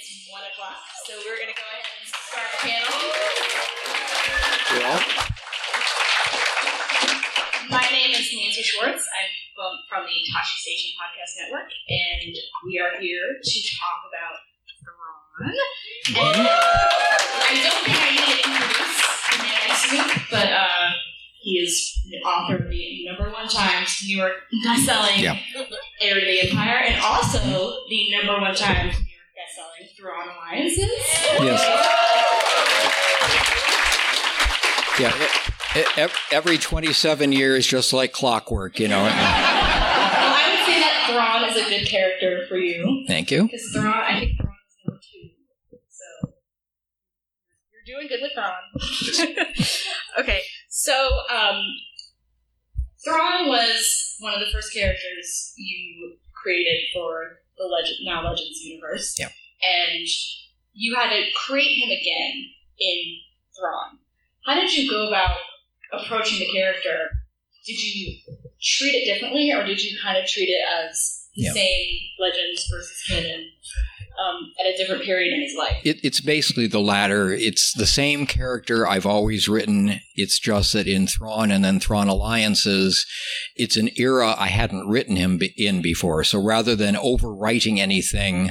It's one o'clock, so we're going to go ahead and start the panel. Yeah. My name is Nancy Schwartz. I'm from, from the Tashi Station Podcast Network, and we are here to talk about Thrawn. And I don't think I need to introduce the man next me, but uh, he is the author of the number one times New York bestselling Yeah. Heir to the Empire, and also the number one times New Thrawn Alliances. Yes. Yeah. e- e- every 27 years, just like clockwork, you know. Well, I would say that Thrawn is a good character for you. Thank you. Because Thrawn, I think Thrawn is number two. So you're doing good with Thrawn. okay, so um, Thrawn was one of the first characters you created for the Legend now Legends universe. Yeah. And you had to create him again in Thrawn. How did you go about approaching the character? Did you treat it differently, or did you kind of treat it as the Yeah. same Legends versus canon um, at a different period in his life? It, it's basically the latter. It's the same character I've always written. It's just that in Thrawn and then Thrawn Alliances, it's an era I hadn't written him in before. So rather than overwriting anything,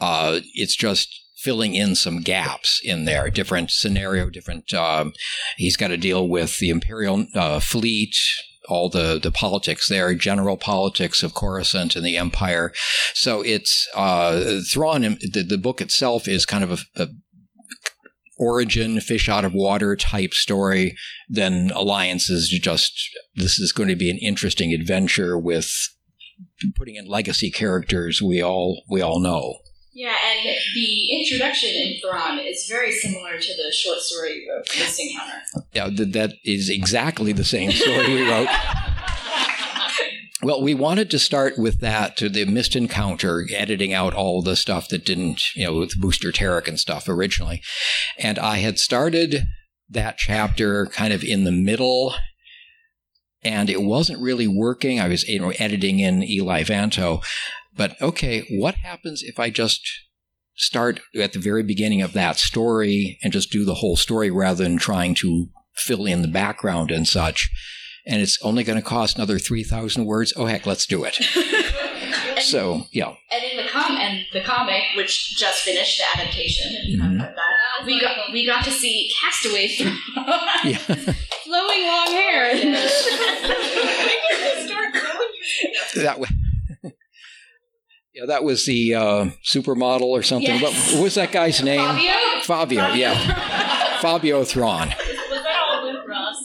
uh, it's just filling in some gaps in there. Different scenario, different. Um, he's got to deal with the Imperial uh, fleet. All the, the politics there, general politics of Coruscant and the Empire. So it's uh, Thrawn. The, the book itself is kind of a, a origin, fish out of water type story. Then Alliance is just this is going to be an interesting adventure with putting in legacy characters we all we all know. Yeah, and the introduction in Thrawn is very similar to the short story you wrote, Mist Encounter. Yeah, th- that is exactly the same story we wrote. Well, we wanted to start with that to the Mist Encounter, editing out all the stuff that didn't, you know, with Booster Terrik and stuff originally. And I had started that chapter kind of in the middle, and it wasn't really working. I was, you know, editing in Eli Vanto. But okay, what happens if I just start at the very beginning of that story and just do the whole story rather than trying to fill in the background and such? And it's only going to cost another 3,000 words. Oh, heck, let's do it. so, yeah. And in the com and the comic, which just finished the adaptation, if you haven't Mhm. that, we got we got to see Castaway Yeah. flowing long hair. that was. Yeah, that was the uh, supermodel or something. Yes. What, was that guy's name? Fabio. Fabio, yeah. Fabio Thrawn. Was that all Luke Ross?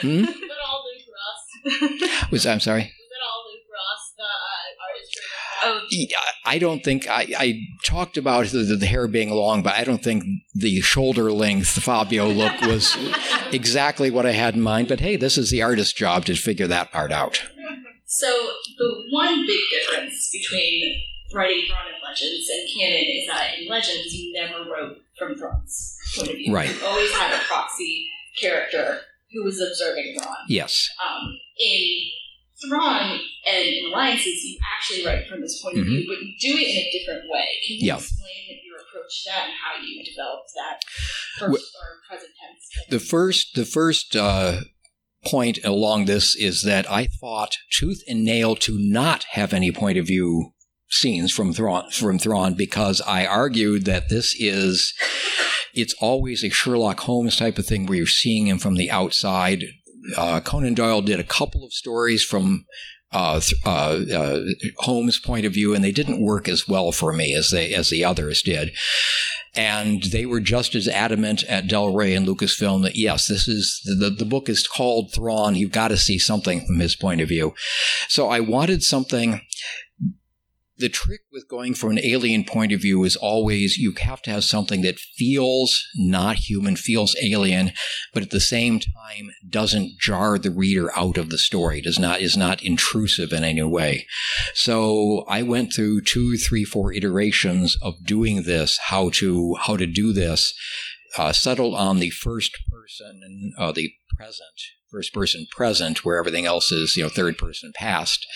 Hmm? Was that all Luke Ross? Was I'm sorry. Was that all Luke Ross, the uh, artist? Oh, Yeah, I don't think I, I talked about the, the hair being long, but I don't think the shoulder length Fabio look was exactly what I had in mind. But hey, this is the artist's job to figure that part out. so the one big difference between writing Thrawn in Legends and canon is that in Legends you never wrote from Thrawn's point of view. Right. You always had a proxy character who was observing Thrawn. Yes. um, in Thrawn and in Alliances, you actually write from this point of Mm-hmm. view, but you do it in a different way. Can you Yeah. explain your approach to that and how you developed that first or present tense? The first, the first uh, point along this is that I thought tooth and nail to not have any point of view scenes from Thrawn, from Thrawn because I argued that this is it's always a Sherlock Holmes type of thing where you're seeing him from the outside. Uh, Conan Doyle did a couple of stories from uh, uh, uh, Holmes' point of view, and they didn't work as well for me as they as the others did. And they were just as adamant at Del Rey and Lucasfilm that yes, this is the the book is called Thrawn. You've got to see something from his point of view. So I wanted something the trick with going from an alien point of view is always you have to have something that feels not human, feels alien, but at the same time doesn't jar the reader out of the story, does not is not intrusive in any way. So I went through two, three, four iterations of doing this, how to how to do this, uh, settled on the first person uh, the present first person present, where everything else is, you know, third person past.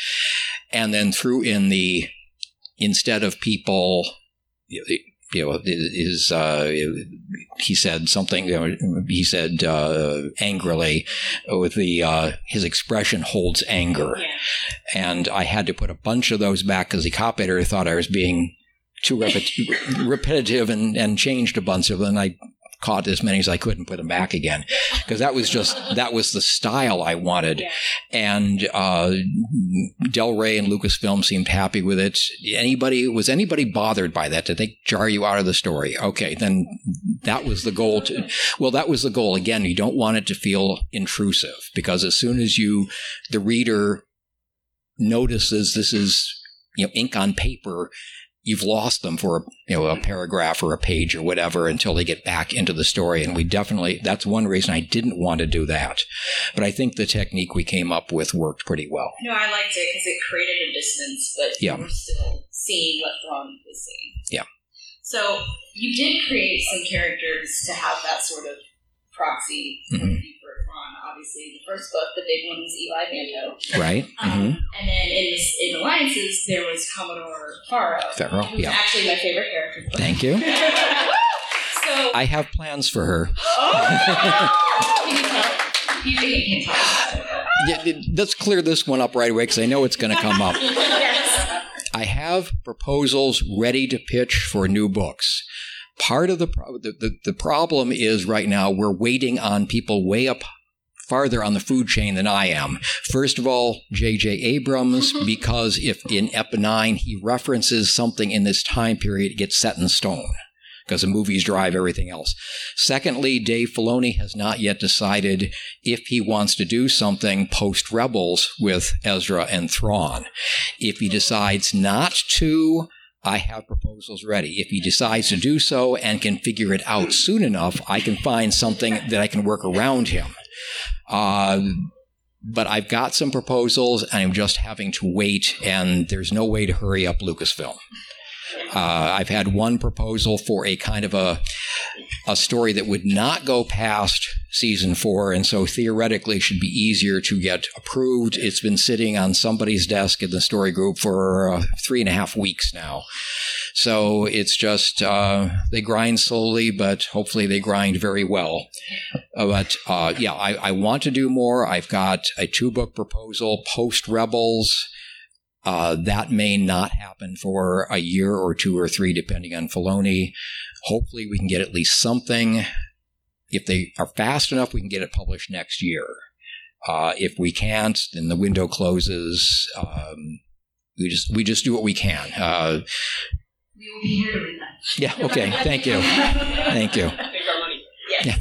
And then threw in the, instead of people, you know, is uh, he said something. You know, he said uh, angrily with the uh, his expression holds anger, Yeah. and I had to put a bunch of those back because the cop editor thought I was being too repet- repetitive and, and changed a bunch of them. And I caught as many as I could and put them back again because that was just that was the style I wanted. Yeah. And uh, Del Rey and Lucasfilm seemed happy with it. Anybody was anybody bothered by that? Did they jar you out of the story? Okay, then that was the goal. To, well, that was the goal. Again, you don't want it to feel intrusive because as soon as you the reader notices this is you know ink on paper you've lost them for you know a paragraph or a page or whatever until they get back into the story and we definitely that's one reason I didn't want to do that but I think the technique we came up with worked pretty well No, I liked it because it created a distance, but Yeah. you were still seeing what Thrawn was seeing. Yeah. So you did create some characters to have that sort of proxy point Mhm. of for Thrawn. Obviously, the first book, the big one was Eli Vanto. right Um, Mhm. And then in, this, in Alliances, there was Commodore. Faro, Who's yeah. actually my favorite character. thank you so, I have plans for her oh, can you tell? You think you can yeah, let's clear this one up right away because I know it's going to come up yes. I have proposals ready to pitch for new books. Part of the, pro- the, the the problem is right now we're waiting on people way up farther on the food chain than I am. First of all, J.J. Abrams, mm-hmm. because if in Ep 9 he references something in this time period, it gets set in stone because the movies drive everything else. Secondly, Dave Filoni has not yet decided if he wants to do something post Rebels with Ezra and Thrawn. If he decides not to, I have proposals ready. If he decides to do so and can figure it out soon enough, I can find something that I can work around him. Uh, but I've got some proposals, and I'm just having to wait, and there's no way to hurry up Lucasfilm. Uh, I've had one proposal for a kind of a a story that would not go past season four, and so theoretically should be easier to get approved. It's been sitting on somebody's desk in the story group for uh, three and a half weeks now. So it's just uh, they grind slowly, but hopefully they grind very well. Uh, but uh, yeah, I, I want to do more. I've got a two book proposal post Rebels. Uh, that may not happen for a year or two or three, depending on Filoni. Hopefully, we can get at least something. If they are fast enough, we can get it published next year. Uh, if we can't, then the window closes. Um, we just we just do what we can. Uh, We will be here to read that. yeah. Okay. Thank you. Thank you. Take our money. Yes.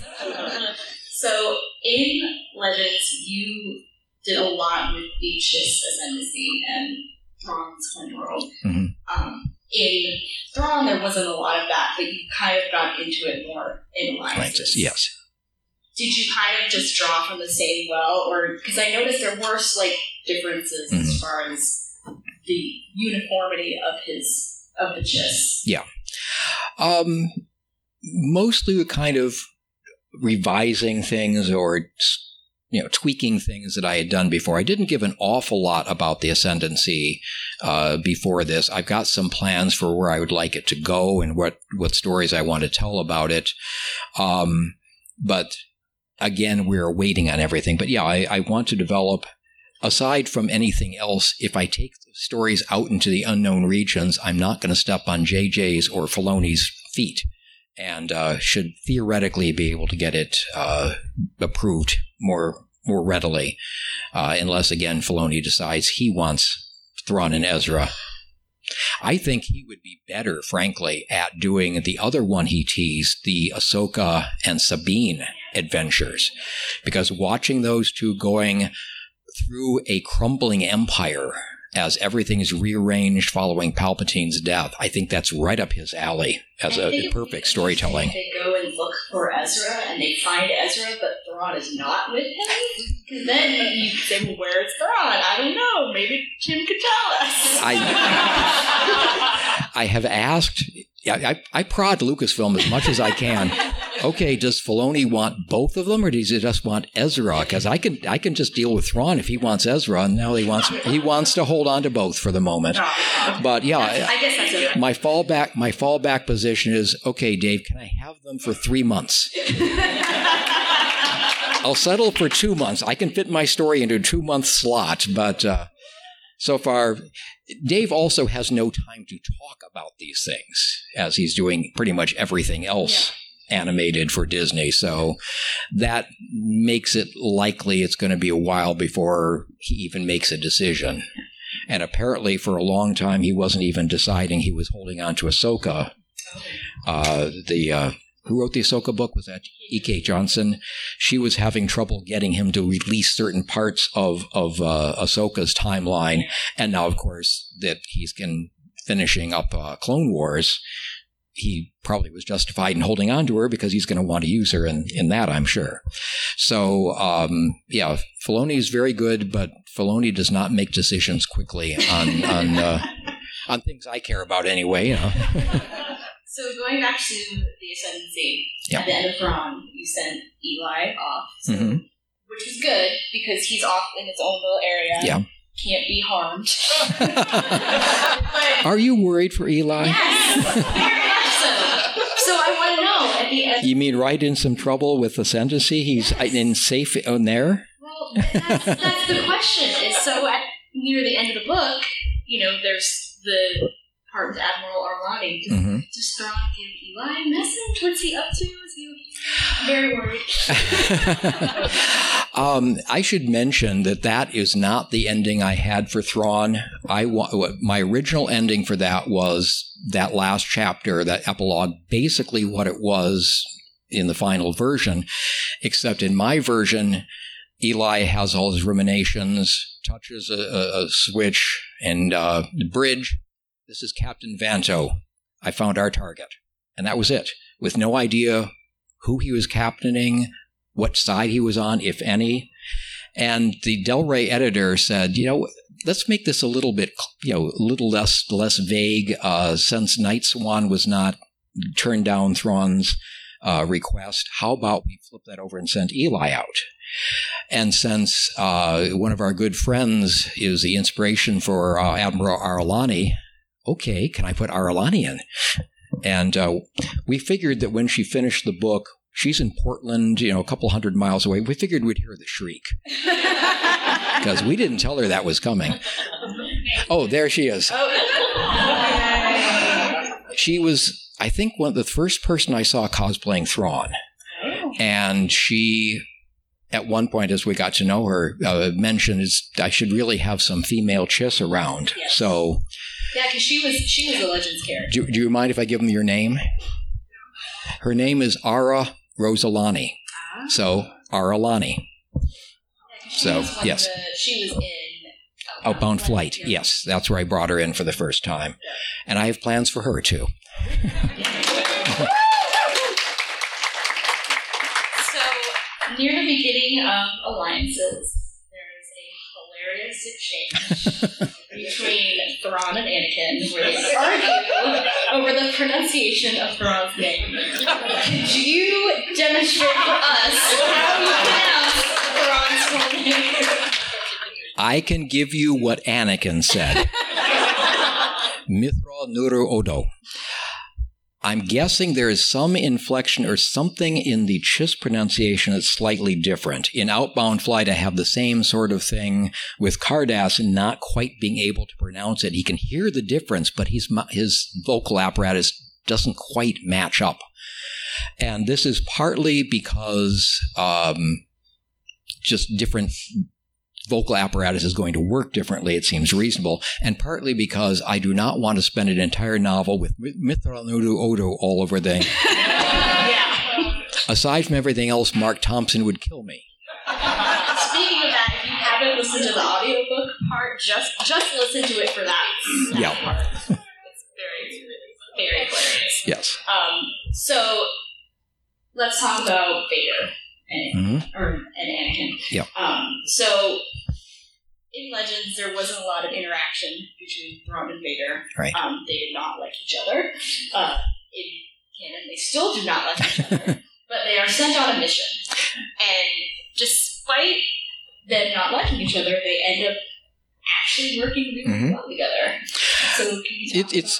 so in Legends, you did a lot with the Beatrice Ascendancy and Thrawn's Twin World. Mhm. Um, in Thrawn, there wasn't a lot of that, but you kind of got into it more in Alliances. Yes. Did you kind of just draw from the same well, or because I noticed there were slight differences as Mhm. far as the uniformity of his of the chiss? Um, mostly kind of revising things or you know tweaking things that I had done before. I didn't give an awful lot about the ascendancy uh, before this. I've got some plans for where I would like it to go and what what stories I want to tell about it. Um, but again, we're waiting on everything. But yeah, I, I want to develop. Aside from anything else, if I take stories out into the unknown regions, I'm not going to step on JJ's or Filoni's feet and uh, should theoretically be able to get it uh, approved more more readily, uh, unless again Filoni decides he wants Thrawn and Ezra. I think he would be better, frankly, at doing the other one he teased, the Ahsoka and Sabine adventures, because watching those two going through a crumbling empire as everything is rearranged following Palpatine's death, I think that's right up his alley as I a, think it would be perfect storytelling. Ezra, and they find Ezra, but Thrawn is not with him. Then you say, "Well, where's Thrawn? I don't know. Maybe Tim could tell us." I I have asked yeah, I, I prod Lucasfilm as much as I can. Okay, does Filoni want both of them, or does he just want Ezra? Because I can I can just deal with Thrawn if he wants Ezra, and now he wants he wants to hold on to both for the moment. But yeah, I guess that's okay. my fallback my fallback position is okay, Dave. Can I have them for three months? I'll settle for two months. I can fit my story into a two month slot, but uh, so far, Dave also has no time to talk about these things as he's doing pretty much everything else animated for Disney. So that makes it likely it's going to be a while before he even makes a decision. And apparently, for a long time, he wasn't even deciding. He was holding on to Ahsoka. Uh, the uh, who wrote the Ahsoka book was that E.K. Johnston. She was having trouble getting him to release certain parts of of uh, Ahsoka's timeline, and now, of course, that he's been finishing up uh, Clone Wars. He probably was justified in holding on to her because he's going to want to use her in, in that, I'm sure. So, um, yeah, Filoni is very good, but Filoni does not make decisions quickly on on uh, on things I care about anyway. You know. So going back to the ascendancy, Yeah. at the end of Thrawn, you sent Eli off, so, Mhm. which was good because he's off in his own little area. Yeah. Can't be harmed. but Are you worried for Eli? yes, very much so. So I want to know at the end. You mean right in some trouble with ascendancy? He's in safe on there? Well, that's, that's the question. Is so at near the end of the book, you know, there's the part with Admiral Ar'alani. Does, hmm does Thrawn give Eli a message? What's he up to? Is he very worried? um, I should mention that that is not the ending I had for Thrawn. I wa- my original ending for that was that last chapter, that epilogue, basically what it was in the final version, except in my version, Eli has all his ruminations, touches a, a, a switch, and uh, the bridge. This is Captain Vanto. I found our target, and that was it, with no idea who he was captaining, what side he was on, if any. And the Del Rey editor said, you know, let's make this a little bit, you know, a little less less vague. Uh, since Nightswan was not turned down Thrawn's uh, request, how about we flip that over and send Eli out? And since uh, one of our good friends is the inspiration for uh, Admiral Ar'alani, okay, can I put Ar'alani in? And uh, we figured that when she finished the book, she's in Portland, you know, a couple hundred miles away. We figured we'd hear the shriek because we didn't tell her that was coming. Oh, there she is. She was, I think, one of the first person I saw cosplaying Thrawn, and she. At one point, as we got to know her, uh, mentioned is I should really have some female chiss around. Yes. So, Yeah, because she was she was a Legends character. do, do you mind if I give them your name? Her name is Ara Rosalani. Ah. So, Ar'alani. Yeah, So, yes. the- she was in Outbound Flight. Yes, that's where I brought her in for the first time. And I have plans for her too. So near the beginning of Alliances, there is a hilarious exchange between Thrawn and Anakin, where they argue over the pronunciation of Thrawn's name. Could you demonstrate for us how you pronounce Thrawn's name? I can give you what Anakin said. Mithra Nuru Odo. I'm guessing there is some inflection or something in the Chiss pronunciation that's slightly different. In Outbound Flight, I have the same sort of thing with Car'das not quite being able to pronounce it. He can hear the difference, but his, his vocal apparatus doesn't quite match up. And this is partly because um, just different vocal apparatus is going to work differently, it seems reasonable, and partly because I do not want to spend an entire novel with Mithranudu Odo all over the. Yeah. Aside from everything else, Marc Thompson would kill me. Speaking of that, if you haven't listened to the audiobook part, just just listen to it for that. that Yeah. part. It's very, very hilarious. Yes. Um, so let's talk about Vader and hmm or and Anakin. Yeah. Um, so in Legends, there wasn't a lot of interaction between Thrawn and Vader. Right. Um, they did not like each other. Uh, in canon, they still do not like each other. but they are sent on a mission. And despite them not liking each other, they end up actually working really Mhm. well together. So can you It, it's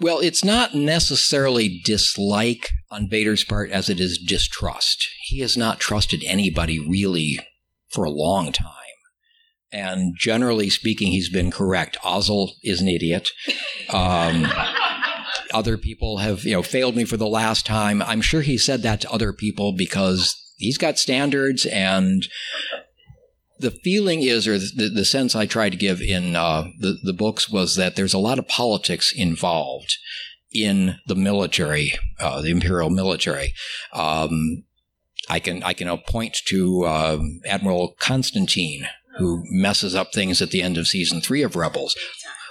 well, it's not necessarily dislike on Vader's part as it is distrust. He has not trusted anybody really for a long time. And generally speaking, he's been correct. Ozzel is an idiot. Um, other people have, you know, failed me for the last time. I'm sure he said that to other people because he's got standards and the feeling is, or the, the sense I tried to give in uh, the, the books was that there's a lot of politics involved in the military, uh, the imperial military. Um, I can I can point to uh, Admiral Constantine, who messes up things at the end of season three of Rebels.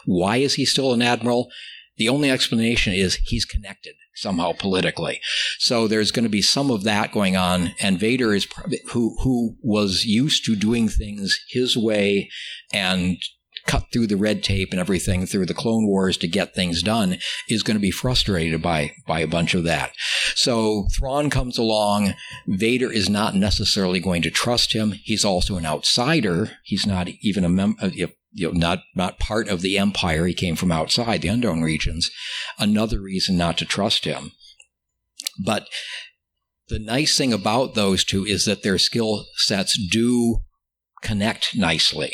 Why is he still an admiral? The only explanation is he's connected somehow politically. So there's going to be some of that going on. And Vader is who who was used to doing things his way and cut through the red tape and everything through the Clone Wars to get things done is going to be frustrated by by a bunch of that. So Thrawn comes along. Vader is not necessarily going to trust him. He's also an outsider. He's not even a mem- uh, you know, not not part of the Empire. He came from outside the Unknown regions. Another reason not to trust him. But the nice thing about those two is that their skill sets do connect nicely.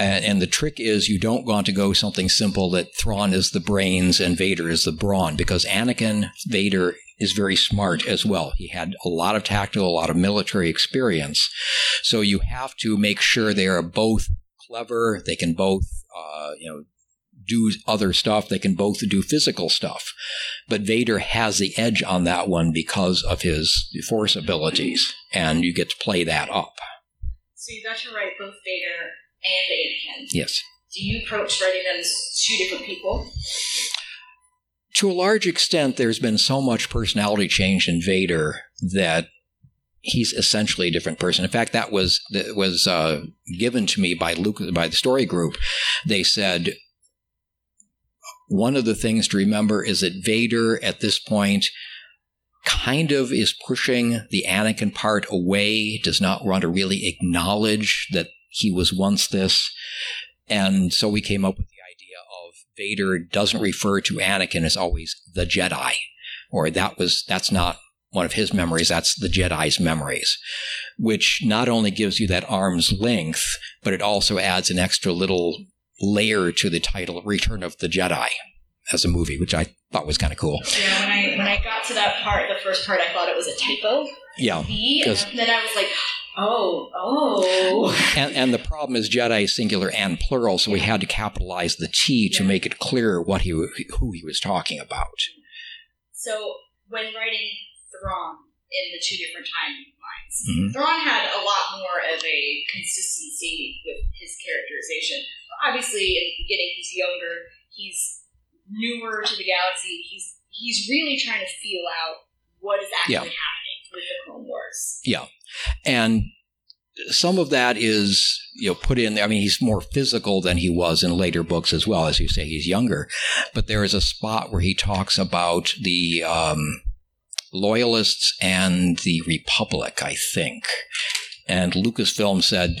And, the trick is you don't want to go something simple that Thrawn is the brains and Vader is the brawn because Anakin, Vader is very smart as well. He had a lot of tactical, a lot of military experience. So you have to make sure they are both clever. They can both, uh, you know, do other stuff. They can both do physical stuff. But Vader has the edge on that one because of his force abilities, and you get to play that up. So you got to write both Vader and Anakin. Yes. Do you approach writing them as two different people? to a large extent, there's been so much personality change in Vader that he's essentially a different person. In fact, that was that was uh, given to me by Luke by the story group. They said one of the things to remember is that Vader at this point kind of is pushing the Anakin part away, does not want to really acknowledge that he was once this. And so we came up with the idea of Vader doesn't refer to Anakin as always the Jedi, or that was that's not one of his memories, that's the Jedi's memories, which not only gives you that arm's length, but it also adds an extra little layer to the title Return of the Jedi as a movie, which I thought was kind of cool. Yeah, when I when I got to that part, the first part, I thought it was a typo. Yeah. B, and then I was like, oh, oh. And, and the problem is Jedi is singular and plural, so we had to capitalize the T to Yeah. make it clear what he who he was talking about. So when writing Thrawn in the two different timelines, Mhm. Thrawn had a lot more of a consistency with his characterization. Obviously, in the beginning, he's younger. He's newer to the galaxy. He's he's really trying to feel out what is actually Yeah. happening Wars. And some of that is, you know, put in there. I mean, he's more physical than he was in later books as well. As you say, he's younger. But there is a spot where he talks about the um, loyalists and the Republic, I think. And Lucasfilm said,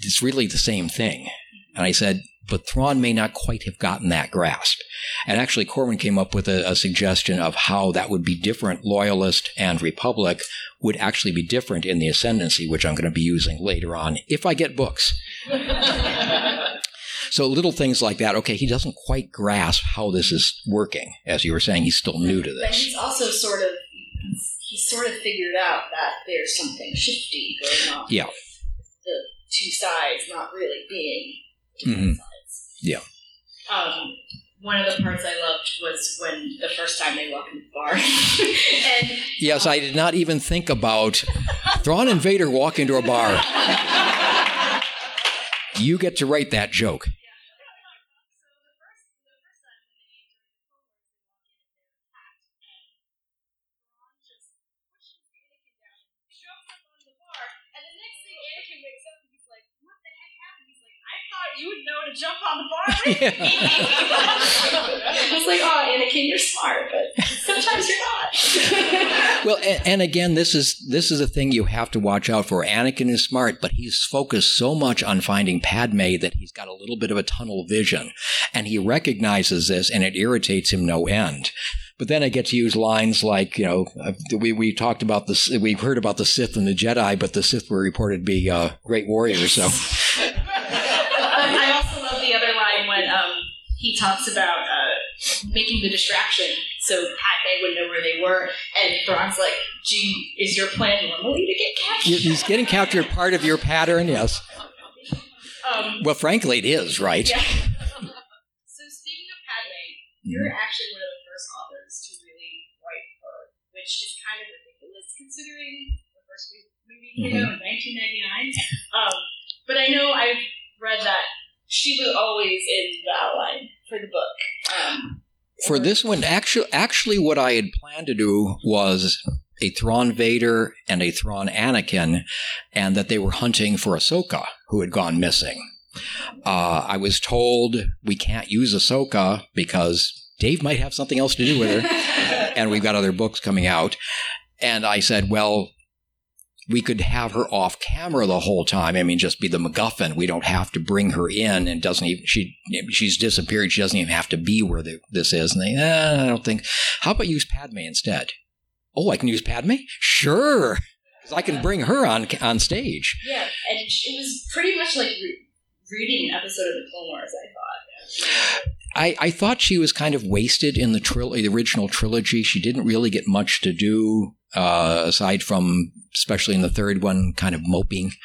it's really the same thing. And I said, but Thrawn may not quite have gotten that grasp. And actually, Corwin came up with a, a suggestion of how that would be different. Loyalist and Republic would actually be different in the Ascendancy, which I'm going to be using later on if I get books. So little things like that. Okay, he doesn't quite grasp how this is working. As you were saying, he's still new to this. But he's also sort of he's sort of figured out that there's something shifty going on. Yeah. The two sides not really being different Mhm. sides. Yeah. Um, one of the parts I loved was when the first time they walk in the bar, and Yes, I did not even think about Thrawn and Vader walk into a bar. You get to write that joke. So the first, the first time when they during the Clone Wars, they walk in and they're attacked, and Thrawn just pushes Anakin down and jumps up on the bar, and the next thing Anakin wakes up and he's like, "What the heck happened?" He's like, "I you would jump on the bar with me. I was like, oh, Anakin, you're smart, but sometimes you're not. well, and, and, again, this is this is a thing you have to watch out for. Anakin is smart, but he's focused so much on finding Padme that he's got a little bit of a tunnel vision, and he recognizes this, and it irritates him no end. But then I get to use lines like, you know, uh, we, we talked about this, we've heard about the Sith and the Jedi, but the Sith were reported to be uh, great warriors. So he talks about uh, making the distraction so Padme would know where they were, and Thrawn's like, "Gee, is your plan normally to get captured?" He's getting captured part of your pattern, yes. Um, well, frankly, it is, right? Yeah. so speaking of Padme, you're actually one of the first authors to really write her, which is kind of ridiculous considering the first movie came mm-hmm. out in 1999. Um, but I know I've read that she was always in the outline for the book. Um, for this one, actually, actually, what I had planned to do was a Thrawn Vader and a Thrawn Anakin, and that they were hunting for Ahsoka, who had gone missing. Uh, I was told we can't use Ahsoka because Dave might have something else to do with her, and we've got other books coming out. And I said, well, we could have her off camera the whole time. I mean, just be the MacGuffin. We don't have to bring her in, and doesn't even she she's disappeared. She doesn't even have to be where the, this is. And they, eh, I don't think. How about use Padme instead? Oh, I can use Padme. Sure, because I can bring her on on stage. Yeah, and it was pretty much like re- reading an episode of the Clone Wars. I thought. I, I thought she was kind of wasted in the, tril- the original trilogy. She didn't really get much to do uh, aside from especially in the third one, kind of moping.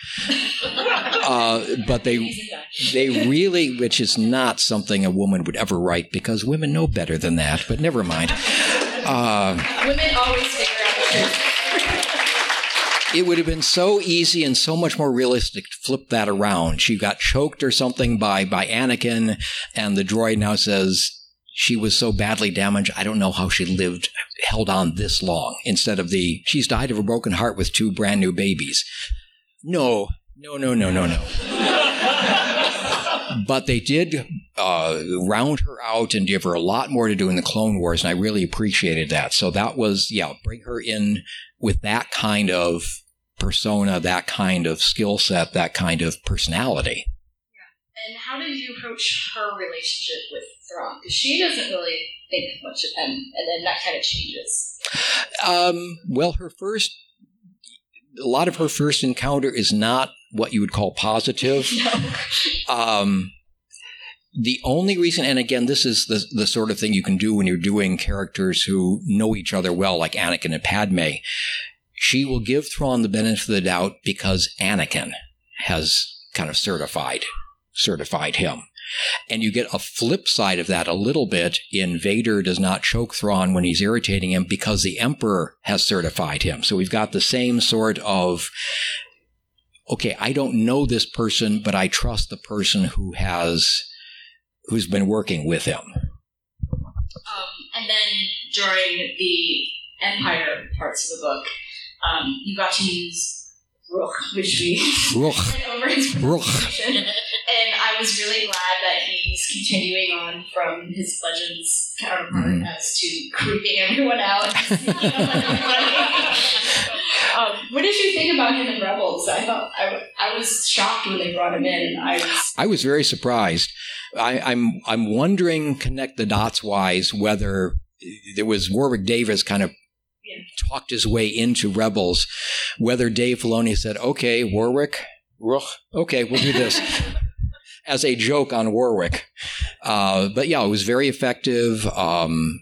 Uh, but they they really, which is not something a woman would ever write because women know better than that. But never mind. Uh, women always figure out. It would have been so easy and so much more realistic to flip that around. She got choked or something by by Anakin, and the droid now says, she was so badly damaged. I don't know how she lived, held on this long instead of the, she's died of a broken heart with two brand new babies. No, no, no, no, no, no. but they did uh, round her out and give her a lot more to do in the Clone Wars, and I really appreciated that. So that was, yeah, bring her in with that kind of persona, that kind of skill set, that kind of personality. Yeah. And how did you approach her relationship with Thrawn because she doesn't really think much of him, and then that kind of changes. Um, well, her first, a lot of her first encounter is not what you would call positive. no. um, the only reason, and again, this is the, the sort of thing you can do when you're doing characters who know each other well, like Anakin and Padme. She will give Thrawn the benefit of the doubt because Anakin has kind of certified certified him. And you get a flip side of that a little bit in Vader does not choke Thrawn when he's irritating him because the Emperor has certified him. So we've got the same sort of okay, I don't know this person, but I trust the person who has who's been working with him. Um, and then during the Empire parts of the book, um, you got to use Rukh, which we Rukh. over his Rukh. And I was really glad that he's continuing on from his Legends counterpart mm. as to creeping everyone out. um, what did you think about him in Rebels? I thought I, I was shocked when they brought him in. I was I was very surprised. I, I'm I'm wondering, connect the dots wise, whether there was Warwick Davis kind of yeah. talked his way into Rebels, whether Dave Filoni said, "Okay, Warwick, okay, we'll do this." as a joke on Warwick. Uh, but yeah, it was very effective. Um,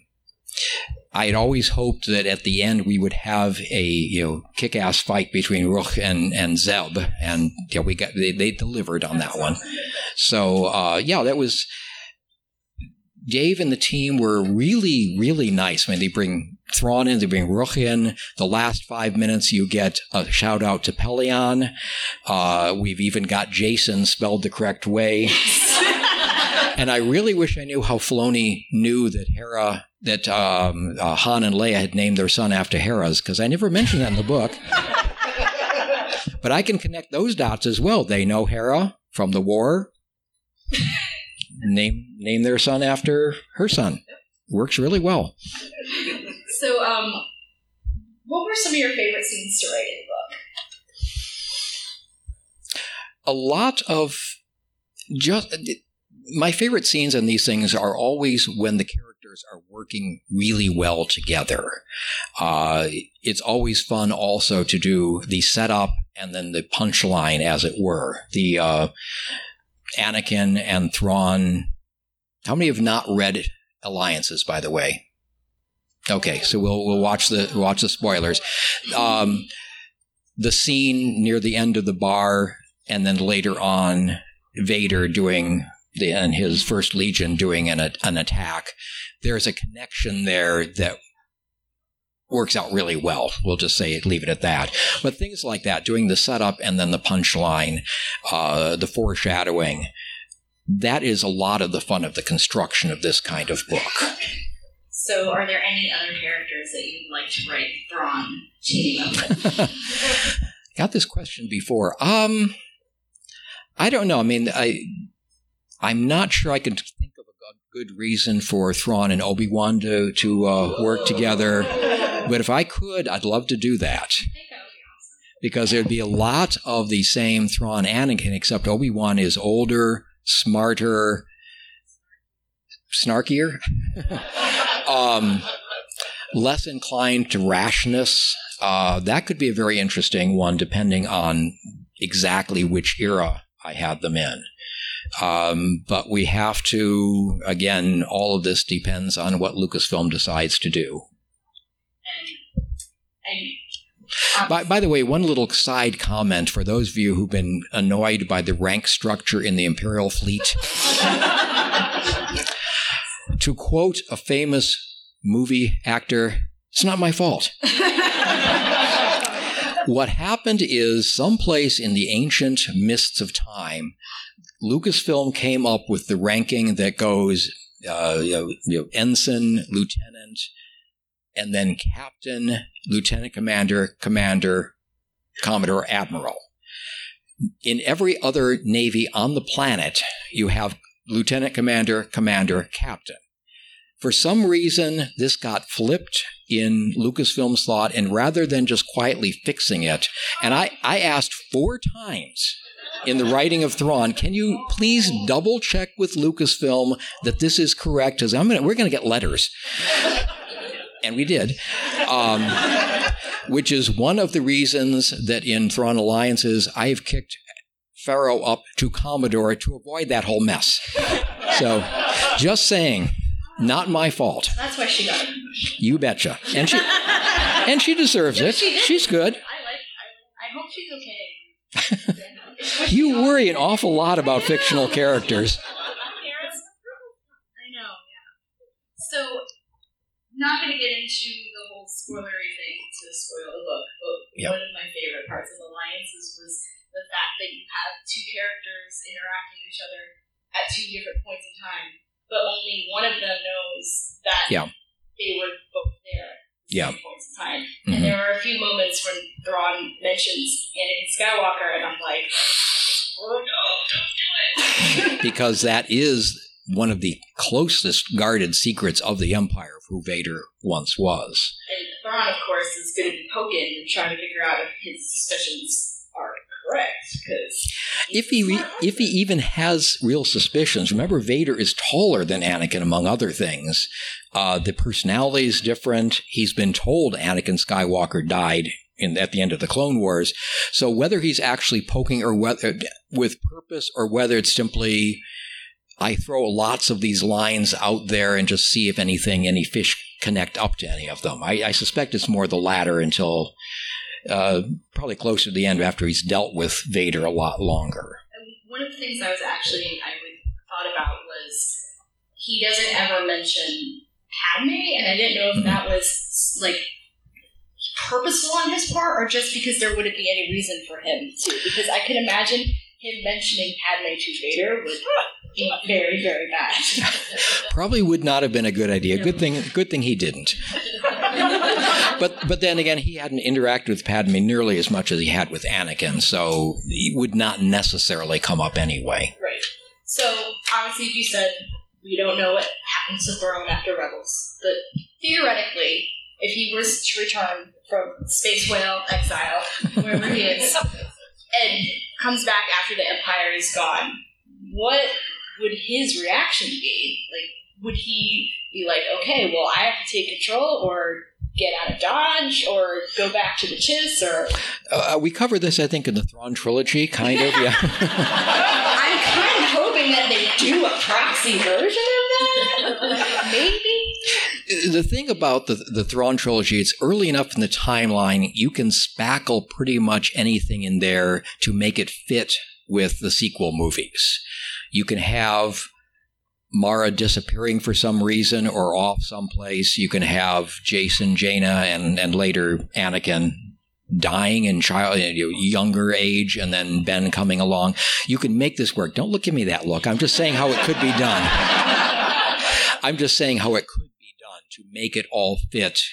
I had always hoped that at the end we would have a you know kick-ass fight between Rukh and and Zeb, and yeah, we got they, they delivered on that one. So uh, yeah, that was Dave and the team were really, really nice. I mean, they bring Thrawn in, they bring Rukh in. The last five minutes, you get a shout out to Pellaeon. Uh, we've even got Jacen spelled the correct way. and I really wish I knew how Filoni knew that Hera, that um, uh, Han and Leia had named their son after Hera's, because I never mentioned that in the book. but I can connect those dots as well. They know Hera from the war. name name their son after her son. Works really well. So, um, what were some of your favorite scenes to write in the book? A lot of just my favorite scenes in these things are always when the characters are working really well together. Uh, it's always fun also to do the setup and then the punchline, as it were. The uh, Anakin and Thrawn. How many have not read Alliances, by the way? Okay, so we'll we'll watch the watch the spoilers. Um, the scene near the end of the bar, and then later on, Vader doing the, and his first legion doing an an attack. There's a connection there that works out really well. We'll just say leave it at that. But things like that, doing the setup and then the punchline, uh, the foreshadowing, that is a lot of the fun of the construction of this kind of book. So, are there any other characters that you'd like to write Thrawn teaming up with? Got this question before. Um, I don't know. I mean, I I'm not sure I can think of a good reason for Thrawn and Obi Wan to to uh, work together. But if I could, I'd love to do that. Because there'd be a lot of the same Thrawn Anakin, except Obi Wan is older, smarter, snarkier, um, less inclined to rashness. Uh, that could be a very interesting one, depending on exactly which era I had them in. Um, but we have to, again, all of this depends on what Lucasfilm decides to do. By, by the way, one little side comment for those of you who've been annoyed by the rank structure in the Imperial fleet. to quote a famous movie actor, it's not my fault. what happened is, someplace in the ancient mists of time, Lucasfilm came up with the ranking that goes uh, you know, you know, ensign, lieutenant, and then captain, lieutenant commander, commander, commodore, admiral. In every other navy on the planet, you have lieutenant commander, commander, captain. For some reason, this got flipped in Lucasfilm's thought, and rather than just quietly fixing it, and I, I asked four times in the writing of Thrawn. Can you please double check with Lucasfilm that this is correct? Because I'm gonna, we're going to get letters. And we did. Um, which is one of the reasons that in Thrawn Alliances, I've kicked Faro up to Commodore to avoid that whole mess. So, just saying, not my fault. That's why she got it. You betcha. And she and she deserves it. She She's good. I like. I, I hope she's okay. You worry an awful lot about fictional characters. I know, yeah. So, not going to get into the whole spoilery thing to spoil the book, but Yep. one of my favorite parts of Alliances was the fact that you have two characters interacting with each other at two different points in time, but only one of them knows that Yeah. they were both there Yeah. points in time. Mhm. And there are a few moments when Thrawn mentions Anakin Skywalker, and I'm like, oh no, don't do it. because that is one of the closest guarded secrets of the Empire of who Vader once was. And Thrawn, of course, is going to be poking and trying to figure out if his suspicions correct. Because If he re- if he even has real suspicions, remember Vader is taller than Anakin, among other things. Uh, the personality is different. He's been told Anakin Skywalker died in at the end of the Clone Wars. So whether he's actually poking or whether with purpose or whether it's simply I throw lots of these lines out there and just see if anything, any fish connect up to any of them. I, I suspect it's more the latter until uh, probably closer to the end after he's dealt with Vader a lot longer. one of the things I was actually I thought about was he doesn't ever mention Padme, and I didn't know if that was like purposeful on his part or just because there wouldn't be any reason for him to. Because I can imagine him mentioning Padme to Vader would very, very bad. Probably would not have been a good idea. Good thing, good thing he didn't. But but then again, he hadn't interacted with Padme nearly as much as he had with Anakin, so he would not necessarily come up anyway. Right. So obviously, if you said we don't know what happens to Thrawn after Rebels, but theoretically, if he was to return from space whale exile, wherever he is, and comes back after the Empire is gone, what would his reaction be? Like, would he be like, okay, well, I have to take control, or get out of Dodge, or go back to the Chiss, or Uh, we cover this, I think, in the Thrawn trilogy, kind of. Yeah. I'm kind of hoping that they do a proxy version of that. Maybe. the thing about the the Thrawn trilogy, it's early enough in the timeline. You can spackle pretty much anything in there to make it fit with the sequel movies. You can have Mara disappearing for some reason or off someplace. You can have Jacen, Jaina, and and later Anakin dying in child you know, younger age and then Ben coming along. You can make this work. Don't look at me that look. I'm just saying how it could be done. I'm just saying how it could be done to make it all fit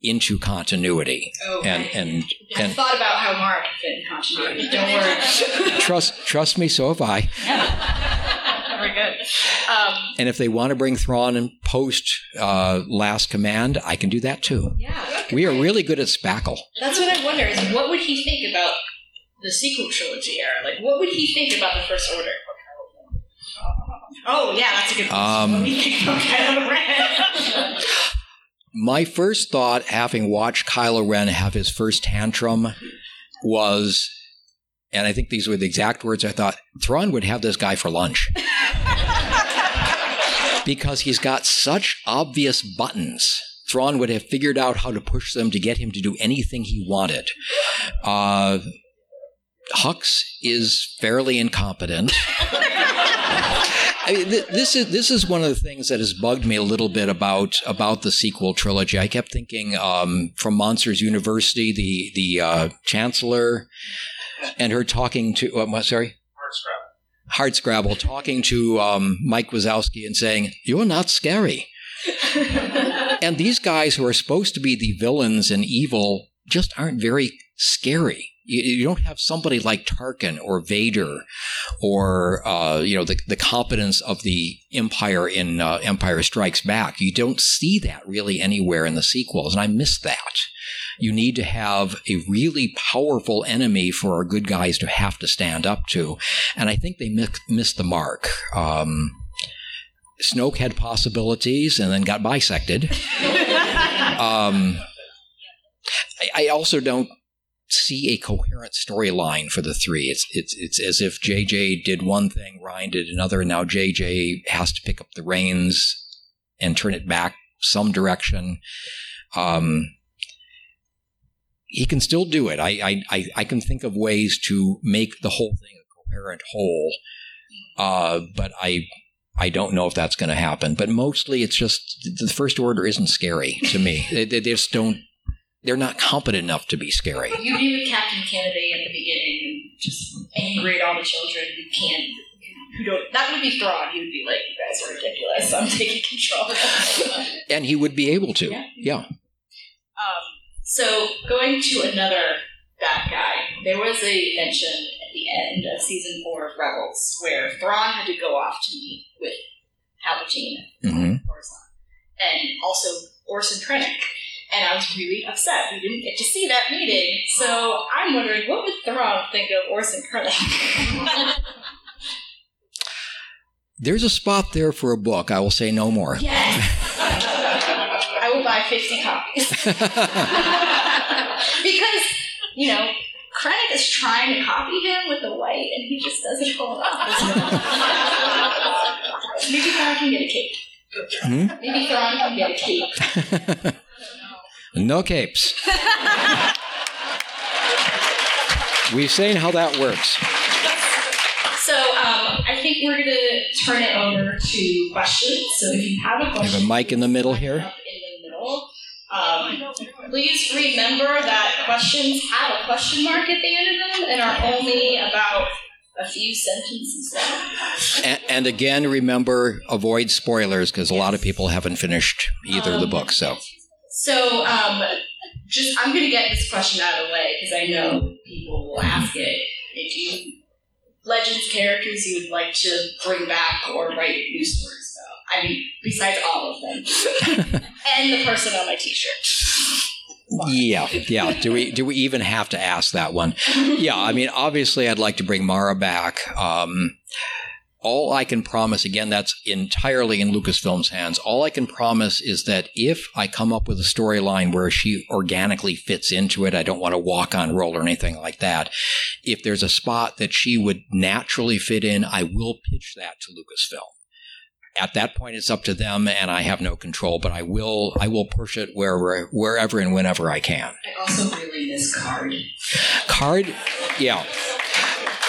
into continuity. Okay. And and I thought about how Mara can fit in continuity. Don't worry. trust trust me, so have I. Very good. Um, And if they want to bring Thrawn in post uh, Last Command, I can do that too. yeah. We are really good at spackle. That's what I wonder is what would he think about the sequel trilogy era? Like, what would he think about the First Order? Oh, yeah, that's a good question. Um, what do you think about Kylo Ren? My first thought, having watched Kylo Ren have his first tantrum, was, and I think these were the exact words I thought, Thrawn would have this guy for lunch. because he's got such obvious buttons. Thrawn would have figured out how to push them to get him to do anything he wanted. Uh, Hux is fairly incompetent. I mean, th- this is this is one of the things that has bugged me a little bit about about the sequel trilogy. I kept thinking um, from Monsters University, the the uh, Chancellor, and her talking to uh, what? Sorry, Hardscrabble talking to um, Mike Wazowski and saying, "You're not scary." and these guys who are supposed to be the villains and evil just aren't very scary. You, you don't have somebody like Tarkin or Vader, or uh, you know the the competence of the Empire in uh, Empire Strikes Back. You don't see that really anywhere in the sequels, and I miss that. You need to have a really powerful enemy for our good guys to have to stand up to, and I think they mi- missed the mark. Um, Snoke had possibilities and then got bisected. um, I, I also don't see a coherent storyline for the three. It's it's it's as if JJ did one thing, Rian did another, and now JJ has to pick up the reins and turn it back some direction. Um, he can still do it. I, I I I can think of ways to make the whole thing a coherent whole, uh, but I. I don't know if that's going to happen, but mostly it's just the first order isn't scary to me. They, they just don't. They're not competent enough to be scary. You'd be Captain Canady at the beginning and just angry at all the children who can't, who don't. That would be Thrawn. He would be like, "You guys are ridiculous. I'm taking control." And he would be able to. Yeah. Yeah. Um, so going to another bad guy, there was a mention at the end of season four of Rebels where Thrawn had to go off to meet with Palpatine hmm and and also Orson Krennic. And I was really upset we didn't get to see that meeting. So I'm wondering, what would Thrawn think of Orson Krennic? There's a spot there for a book. I will say no more. yes, I will buy 50 copies. because, you know, Krennic is trying to copy him with the white, and he just doesn't it off. Maybe Thrawn can get a cape. Hmm? Maybe Thrawn can get a cape. no capes. We've seen how that works. So um, I think we're going to turn it over to questions. So if you have a question, have a mic in the middle here. up in the middle. Um, please remember that questions have a question mark at the end of them and are only about a few sentences long. And, and again, remember, avoid spoilers because a lot of people haven't finished either of the Um, books. So So, um, just I'm going to get this question out of the way because I know people will ask it. If you Legends characters you would like to bring back or write new stories? I mean, besides all of them, and the person on my T-shirt. Yeah, yeah. Do we do we even have to ask that one? Yeah, I mean, obviously, I'd like to bring Mara back. Um, all I can promise, again, that's entirely in Lucasfilm's hands. All I can promise is that if I come up with a storyline where she organically fits into it, I don't want to walk on roll or anything like that. If there's a spot that she would naturally fit in, I will pitch that to Lucasfilm. At that point, it's up to them, and I have no control. But I will, I will push it wherever, wherever and whenever I can. I also really miss Karrde. Karrde, yeah.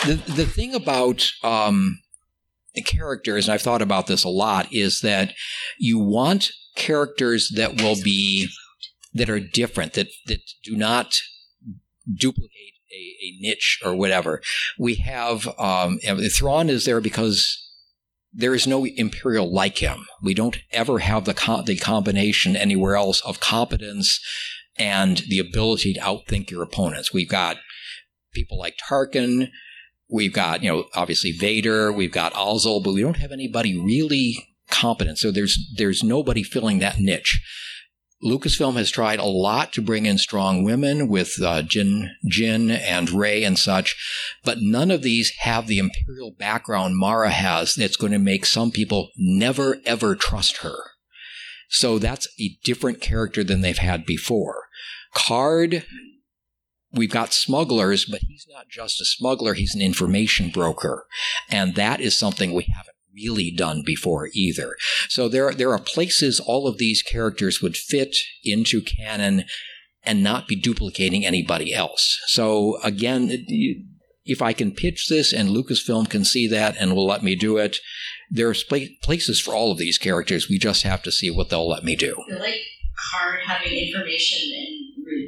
The the thing about um, the characters, and I've thought about this a lot, is that you want characters that will be that are different, that that do not duplicate a, a niche or whatever. We have um, Thrawn is there because there is no imperial like him. We don't ever have the co- the combination anywhere else of competence and the ability to outthink your opponents. We've got people like Tarkin, We've got, you know, obviously Vader, we've got Ozzel, but we don't have anybody really competent. So there's there's nobody filling that niche. Lucasfilm has tried a lot to bring in strong women with uh, Jin, Jyn and Rey and such, but none of these have the imperial background Mara has that's going to make some people never ever trust her. So that's a different character than they've had before. Karrde we've got smugglers, but he's not just a smuggler, he's an information broker. And that is something we haven't really done before either. So there, there are places all of these characters would fit into canon and not be duplicating anybody else. So again, if I can pitch this and Lucasfilm can see that and will let me do it, there's places for all of these characters. We just have to see what they'll let me do. I like Karrde having information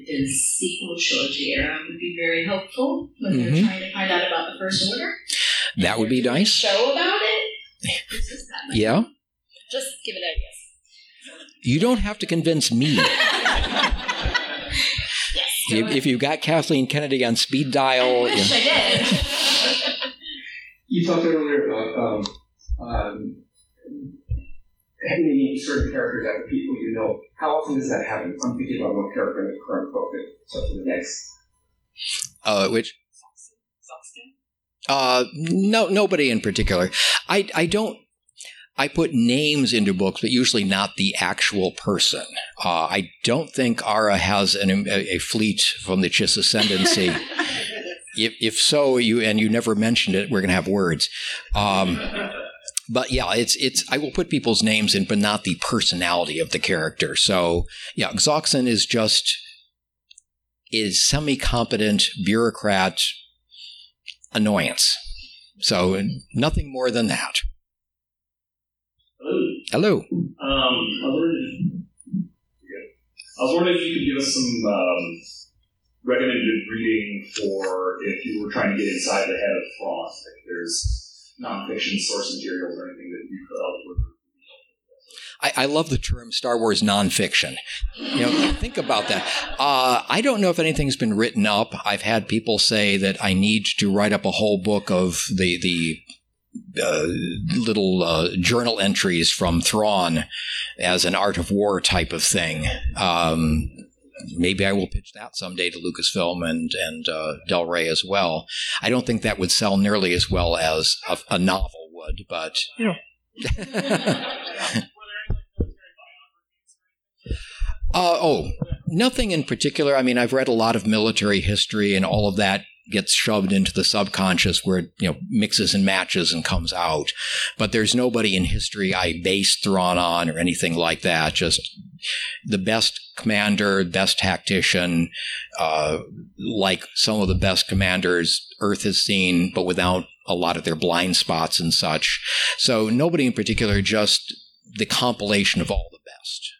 in the sequel trilogy era would be very helpful when mm-hmm. they're trying to find out about the First Order. That would be nice. Show about it. yeah. Just give it a yes. You don't have to convince me. yes, if, if, you got Kathleen Kennedy on speed dial, I wish I did. you talked earlier about um, um, naming certain characters after people you know. How often does that happen? I'm thinking about one character in the current book, and so for the next. Uh, which? Uh, no, nobody in particular. I, I don't. I put names into books, but usually not the actual person. Uh, I don't think Ara has an, a, a, fleet from the Chiss ascendancy. if, if so, you and you never mentioned it, we're going to have words. Um, but yeah, it's it's I will put people's names in, but not the personality of the character. So yeah, Xoxin is just is semi-competent bureaucrat annoyance. So nothing more than that. Hello. Hello. Um, I was wondering if, I was wondering if you could give us some um, recommended reading for if you were trying to get inside the head of Thrawn. Like there's nonfiction source materials or anything that you could help with? I, I, love the term Star Wars nonfiction. You know, think about that. Uh, I don't know if anything's been written up. I've had people say that I need to write up a whole book of the the uh, little uh, journal entries from Thrawn as an art of war type of thing. Um, maybe I will pitch that someday to Lucasfilm and and uh, Del Rey as well. I don't think that would sell nearly as well as a, a novel would, but you know. uh, oh, nothing in particular. I mean, I've read a lot of military history, and all of that gets shoved into the subconscious where it you know mixes and matches and comes out. But there's nobody in history I base Thrawn on or anything like that. Just the best commander, best tactician, uh, like some of the best commanders Earth has seen, but without a lot of their blind spots and such. So nobody in particular, just the compilation of all the best.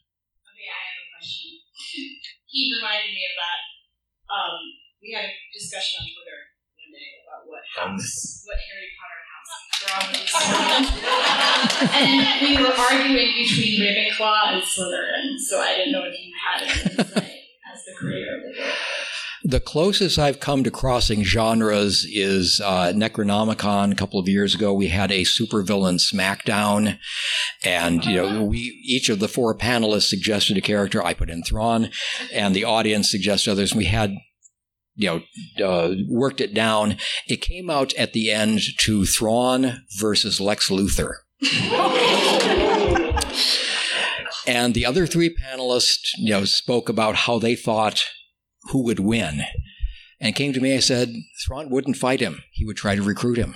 Okay, I have a question. He reminded me of that. Um, we had a discussion on Twitter one day about what house, what Harry Potter house and we were arguing between Ravenclaw and Slytherin, so I didn't know if you had an insight as the creator of the book. The closest I've come to crossing genres is uh, Necronomicon. A couple of years ago, we had a supervillain SmackDown, and you know, we each of the four panelists suggested a character. I put in Thrawn, and the audience suggested others. And We had you know, uh, worked it down. It came out at the end to Thrawn versus Lex Luthor. and the other three panelists, you know, spoke about how they thought who would win. And came to me and said, Thrawn wouldn't fight him. He would try to recruit him.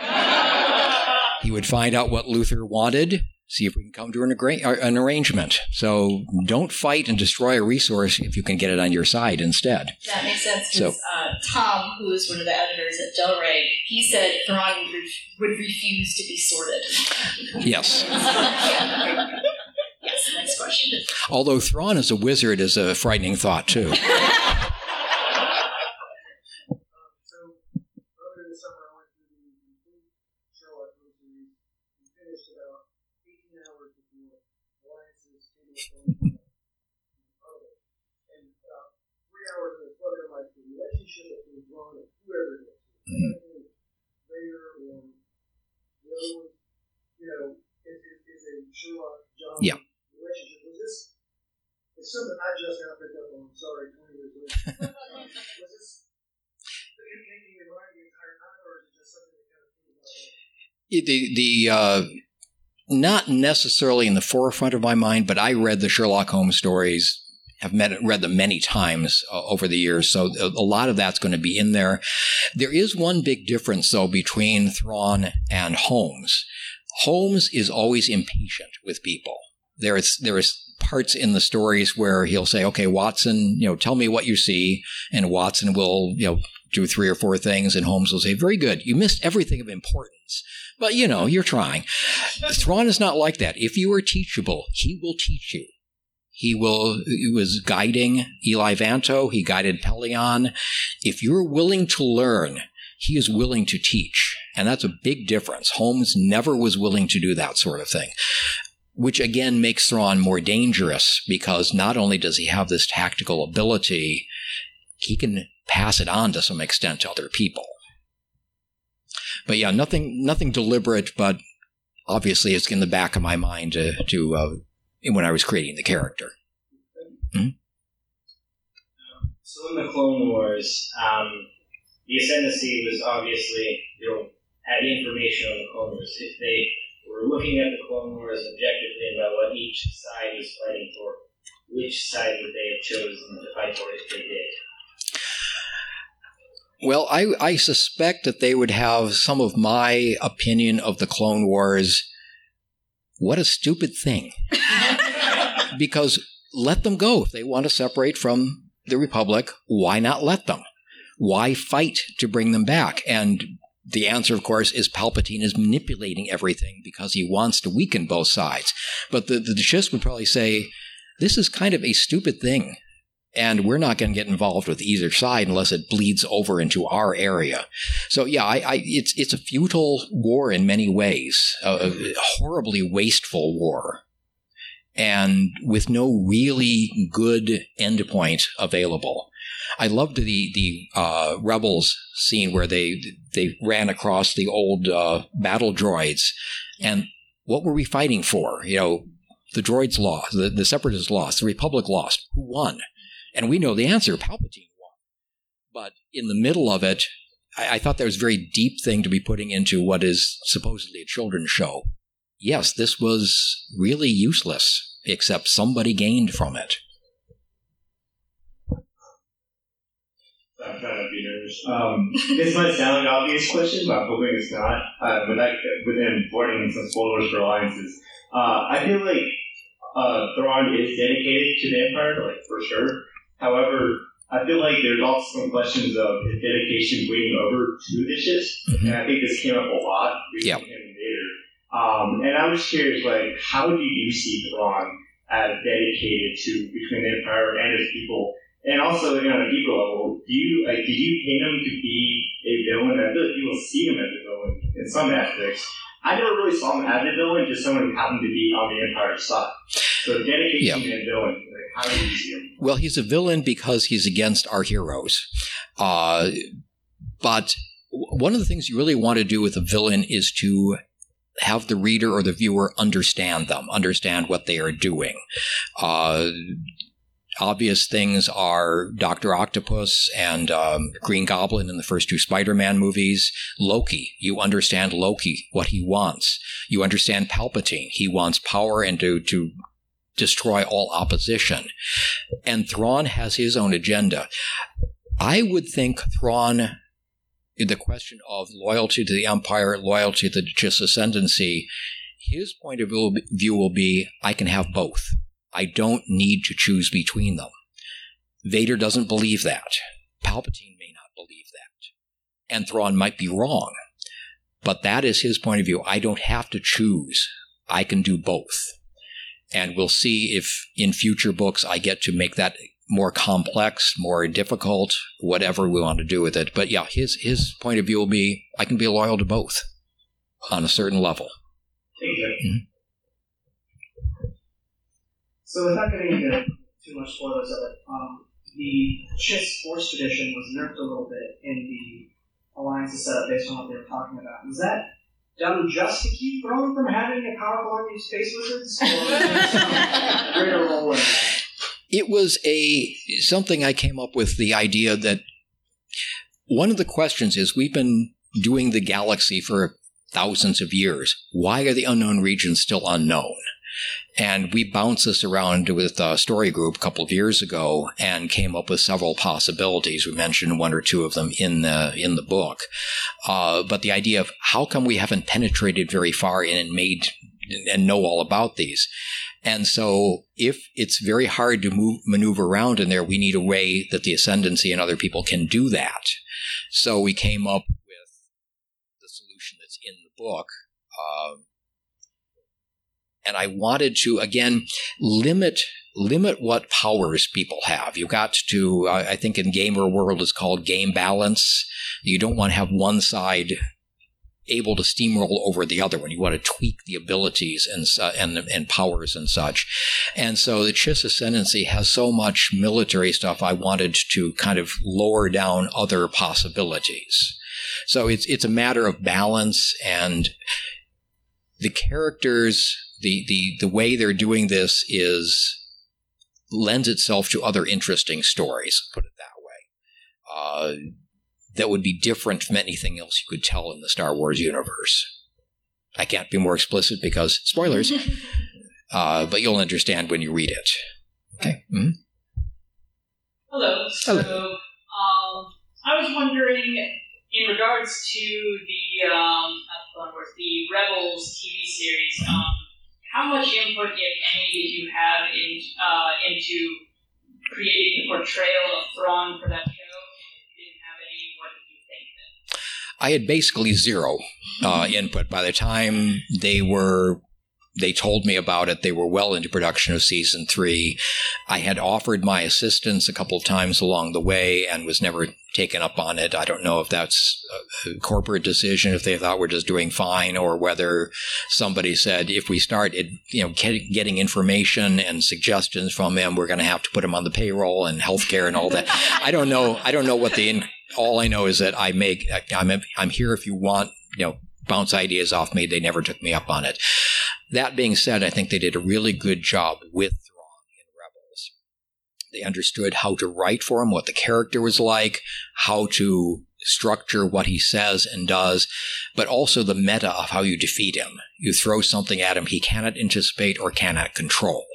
he would find out what Luthor wanted, see if we can come to an, agra- uh, an, arrangement. So don't fight and destroy a resource if you can get it on your side instead. That makes sense. So, uh, Tom, who is one of the editors at Del Rey, he said Thrawn would, re- would refuse to be sorted. Yes. yes, next question. Although Thrawn as a wizard is a frightening thought, too. yeah. Relationship. Was this it's something I just now picked up on, sorry, 20 years later. was this in your mind the entire time, or is it just something that kind of came about? The, the, uh, not necessarily in the forefront of my mind, but I read the Sherlock Holmes stories have met, read them many times uh, over the years, so a, a, lot of that's going to be in there. There is one big difference, though, between Thrawn and Holmes. Holmes is always impatient with people. There is there is parts in the stories where he'll say, "Okay, Watson, you know, tell me what you see," and Watson will, you know, do three or four things, and Holmes will say, "Very good, you missed everything of importance." But you know, you're trying. Thrawn is not like that. If you are teachable, he will teach you. He will. He was guiding Eli Vanto. He guided Pellaeon. If you're willing to learn, he is willing to teach. And that's a big difference. Holmes never was willing to do that sort of thing. Which again makes Thrawn more dangerous because not only does he have this tactical ability, he can pass it on to some extent to other people. But yeah, nothing, nothing deliberate, but obviously it's in the back of my mind to, to uh, when I was creating the character. Hmm? So in the Clone Wars, um, the ascendancy was obviously, you know, had information on the Clone Wars. If they were looking at the Clone Wars objectively about what each side is fighting for, which side would they have chosen to fight for if they did? Well, I, I suspect that they would have some of my opinion of the Clone Wars. What a stupid thing. because let them go. If they want to separate from the Republic, why not let them? Why fight to bring them back? And the answer, of course, is Palpatine is manipulating everything because he wants to weaken both sides. But the, the Chiss would probably say, this is kind of a stupid thing. And we're not going to get involved with either side unless it bleeds over into our area. So yeah, I, I, it's it's a futile war in many ways, a, a horribly wasteful war, and with no really good endpoint available. I loved the the uh, rebels scene where they they ran across the old uh, battle droids, and what were we fighting for? You know, the droids lost, the, the separatists lost, the Republic lost. Who won? And we know the answer: Palpatine won. But in the middle of it, I, I thought that was a very deep thing to be putting into what is supposedly a children's show. Yes, this was really useless, except somebody gained from it. I'm trying not to be nervous. Um, this might sound like an obvious question, but I'm hoping it's not. Uh, with that, within warning some spoilers for alliances, uh, I feel like uh, Thrawn is dedicated to the Empire, like for sure. However, I feel like there's also some questions of his dedication bleeding over to the Chiss, mm-hmm. and I think this came up a lot between yep. him and Vader. Um, and I was curious, like, how do you see Thrawn as dedicated to between the Empire and his people? And also, you know, on a deeper level, do you like did you paint him to be a villain? I feel like people see him as a villain in some aspects. I never really saw him as a villain, just someone who happened to be on the Empire side. So dedication yep. and villain, like, How do you see him? Well, he's a villain because he's against our heroes. Uh, but one of the things you really want to do with a villain is to have the reader or the viewer understand them, understand what they are doing. Uh, obvious things are Doctor Octopus and um, Green Goblin in the first two Spider-Man movies. Loki, you understand Loki, what he wants. You understand Palpatine, he wants power and to to destroy all opposition. And Thrawn has his own agenda. I would think Thrawn, the question of loyalty to the Empire, loyalty to the Chiss ascendancy, his point of view will be I can have both. I don't need to choose between them. Vader doesn't believe that. Palpatine may not believe that. And Thrawn might be wrong. But that is his point of view. I don't have to choose. I can do both. And we'll see if in future books I get to make that more complex, more difficult, whatever we want to do with it. But yeah, his his point of view will be I can be loyal to both on a certain level. Mm-hmm. So without getting into too much spoilers of it, um, the Chiss Force tradition was nerfed a little bit in the alliances set up based on what they were talking about. Was that done just to keep Thrawn from having a powerful army of space wizards, or was there some greater role in that? It was a something I came up with the idea that one of the questions is we've been doing the galaxy for thousands of years. Why are the unknown regions still unknown? And we bounced this around with a story group a couple of years ago and came up with several possibilities. We mentioned one or two of them in the in the book. Uh, but the idea of how come we haven't penetrated very far in and made and know all about these. And so, if it's very hard to move, maneuver around in there, we need a way that the ascendancy and other people can do that. So we came up with the solution that's in the book. Uh, and I wanted to again limit limit what powers people have. You've got to, I think in gamer world it's called game balance. You don't want to have one side able to steamroll over the other one. You want to tweak the abilities and and and powers and such. And so the Chiss Ascendancy has so much military stuff. I wanted to kind of lower down other possibilities. So it's it's a matter of balance and the characters the the the way they're doing this is lends itself to other interesting stories. Put it that way. Uh, that would be different from anything else you could tell in the Star Wars universe. I can't be more explicit because spoilers, uh, but you'll understand when you read it. Okay. Mm-hmm. Hello. So, um, I was wondering, in regards to the um, the Rebels TV series, mm-hmm. um, how much input, if any, did you have in, uh, into creating the portrayal of Thrawn for that show? If you didn't have any, what did you think that's the? I had basically zero uh, input. By the time they were they told me about it. They were well into production of season three. I had offered my assistance a couple of times along the way and was never taken up on it. I don't know if that's a corporate decision, if they thought we're just doing fine, or whether somebody said if we start, you know, getting information and suggestions from them, we're going to have to put them on the payroll and healthcare and all that. I don't know. I don't know what the. In- all I know is that I make. I'm I'm here if you want. You know, bounce ideas off me. They never took me up on it. That being said, I think they did a really good job with Thrawn in Rebels. They understood how to write for him, what the character was like, how to structure what he says and does, but also the meta of how you defeat him. You throw something at him he cannot anticipate or cannot control.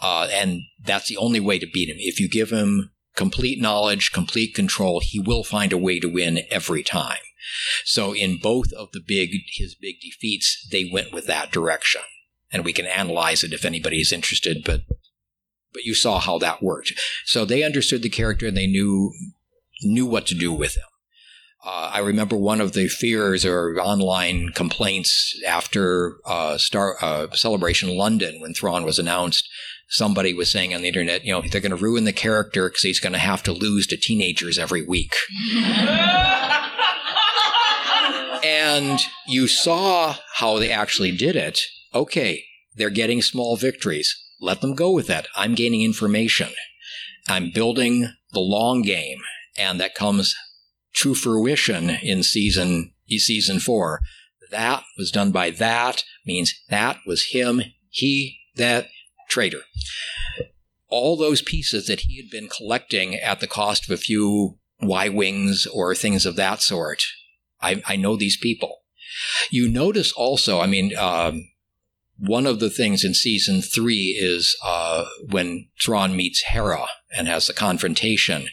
Uh, and that's the only way to beat him. If you give him complete knowledge, complete control, he will find a way to win every time. So in both of the big his big defeats, they went with that direction, and we can analyze it if anybody is interested. But but you saw how that worked. So they understood the character and they knew knew what to do with him. Uh, I remember one of the fears or online complaints after uh, Star uh, Celebration London when Thrawn was announced. Somebody was saying on the internet, you know, they're going to ruin the character because he's going to have to lose to teenagers every week. and you saw how they actually did it. Okay, they're getting small victories. Let them go with that. I'm gaining information. I'm building the long game, and that comes to fruition in season season four. That was done by that means that was him, he, that traitor. All those pieces that he had been collecting at the cost of a few Y wings or things of that sort. I, I know these people. You notice also, I mean, um, one of the things in season three is uh, when Thrawn meets Hera and has the confrontation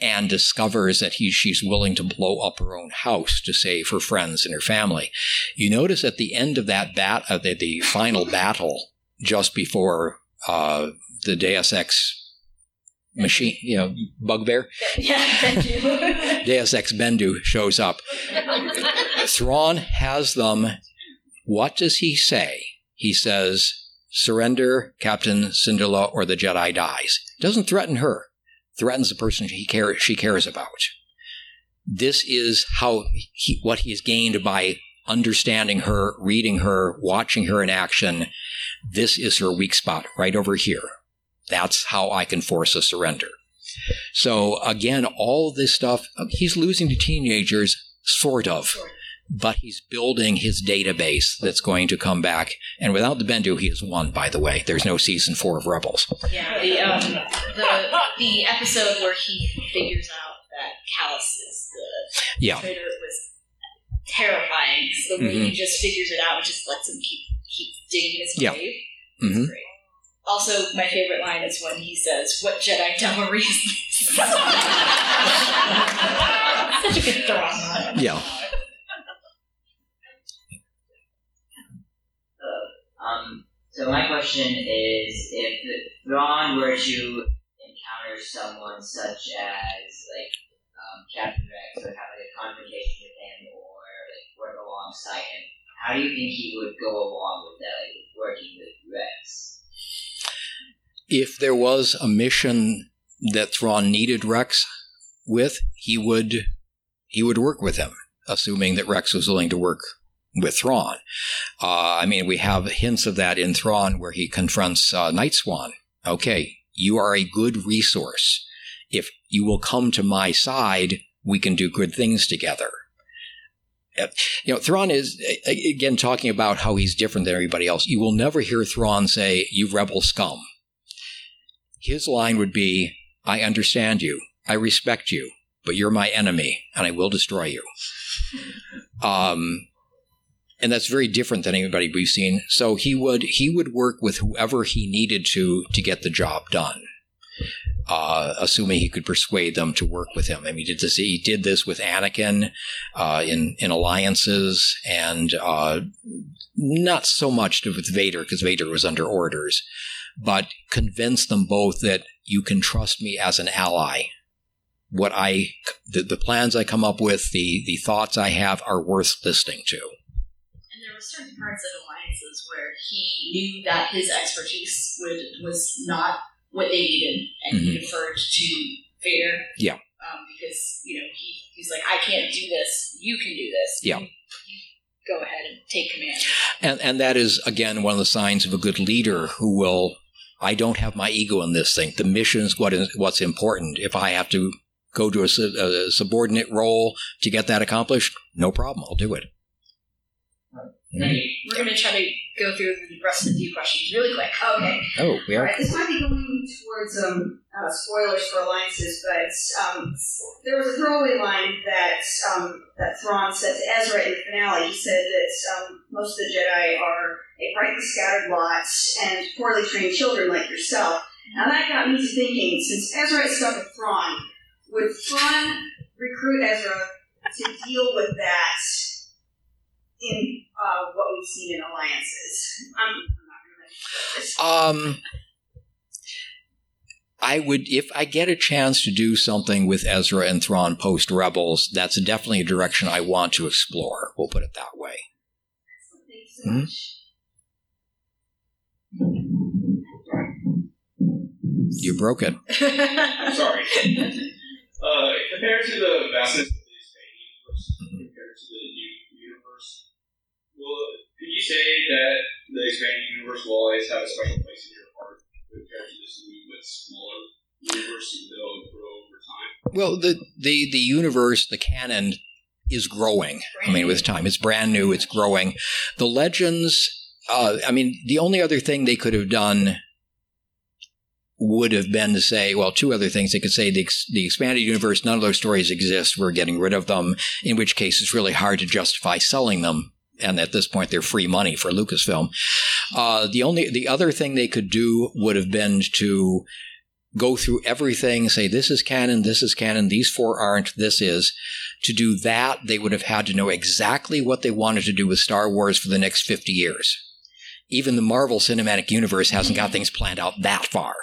and discovers that he, she's willing to blow up her own house to save her friends and her family. You notice at the end of that bat, uh, the, the final battle, just before uh, the Deus Ex machine, you know, bugbear. Yeah, thank you. Deus Ex Bendu shows up. Thrawn has them. What does he say? He says, "Surrender, Captain Syndulla, or the Jedi dies." Doesn't threaten her. Threatens the person he care, she cares about. This is how he, what he's gained by understanding her, reading her, watching her in action. This is her weak spot right over here. That's how I can force a surrender. So again, all this stuff, he's losing to teenagers, sort of, but he's building his database that's going to come back. And without the Bendu, he has won, by the way. There's no season four of Rebels. Yeah, the um, the the episode where he figures out that Kallus is the Yeah. traitor was terrifying. So the way Mm-hmm. he just figures it out and just lets him keep keep digging his Yeah. grave. hmm Great. Also, my favorite line is when he says, "What Jedi devilry is this?" Such a good throw line. Yeah. Um, so my question is, if Thrawn were to encounter someone such as like um, Captain Rex, or have like a confrontation with him, or like work alongside him, how do you think he would go along with that, like working with Rex? If there was a mission that Thrawn needed Rex with, he would he would work with him, assuming that Rex was willing to work with Thrawn. Uh, I mean, we have hints of that in Thrawn where he confronts uh, Nightswan. Okay, you are a good resource. If you will come to my side, we can do good things together. Uh, You know, Thrawn is, again, talking about how he's different than everybody else. You will never hear Thrawn say, You rebel scum. His line would be, I understand you. I respect you, but you're my enemy, and I will destroy you. Um, and that's very different than anybody we've seen. So he would he would work with whoever he needed to to get the job done, uh, assuming he could persuade them to work with him. I mean, he did this. He did this with Anakin uh, in in alliances, and uh, not so much with Vader because Vader was under orders, but convince them both that you can trust me as an ally. What I the, the plans I come up with, the the thoughts I have are worth listening to. And there were certain parts of alliances where he knew that his expertise would was not what they needed, and he deferred to Vader. Mm-hmm. Yeah. Um, because you know he he's like, I can't do this. You can do this. Yeah. Go ahead and take command. And and that is again one of the signs of a good leader who will. I don't have my ego in this thing. The mission is what is what's important. If I have to go to a, a subordinate role to get that accomplished, no problem. I'll do it. We're going to try to go through the rest of the few questions really quick. Okay. Oh, we are. right, this might be going towards um, uh, spoilers for alliances, but um, there was a throwaway line that um, that Thrawn said to Ezra in the finale. He said that um, most of the Jedi are a brightly scattered lot and poorly trained children like yourself. Now that got me to thinking: since Ezra is stuck with Thrawn, would Thrawn recruit Ezra to deal with that in uh, what we've seen in alliances? I'm, I'm not going to. Um, I would, if I get a chance to do something with Ezra and Thrawn post Rebels, that's definitely a direction I want to explore. We'll put it that way. Thank you so. You broke it. Sorry. Uh, compared to the vastness of the expanding universe, compared to the new universe, well, could you say that the expanding universe will always have a special place in your heart compared to this new but smaller universe, even though it grow over time? Well, the the the universe, the canon is growing. I mean, with time, it's brand new. It's growing. The legends. Uh, I mean, the only other thing they could have done would have been to say, well, two other things. They could say the, the expanded universe, none of those stories exist. We're getting rid of them. In which case, it's really hard to justify selling them. And at this point, they're free money for Lucasfilm. Uh, the only, the other thing they could do would have been to go through everything, say this is canon, this is canon, these four aren't, this is. To do that, they would have had to know exactly what they wanted to do with Star Wars for the next 50 years. Even the Marvel Cinematic Universe hasn't got things planned out that far.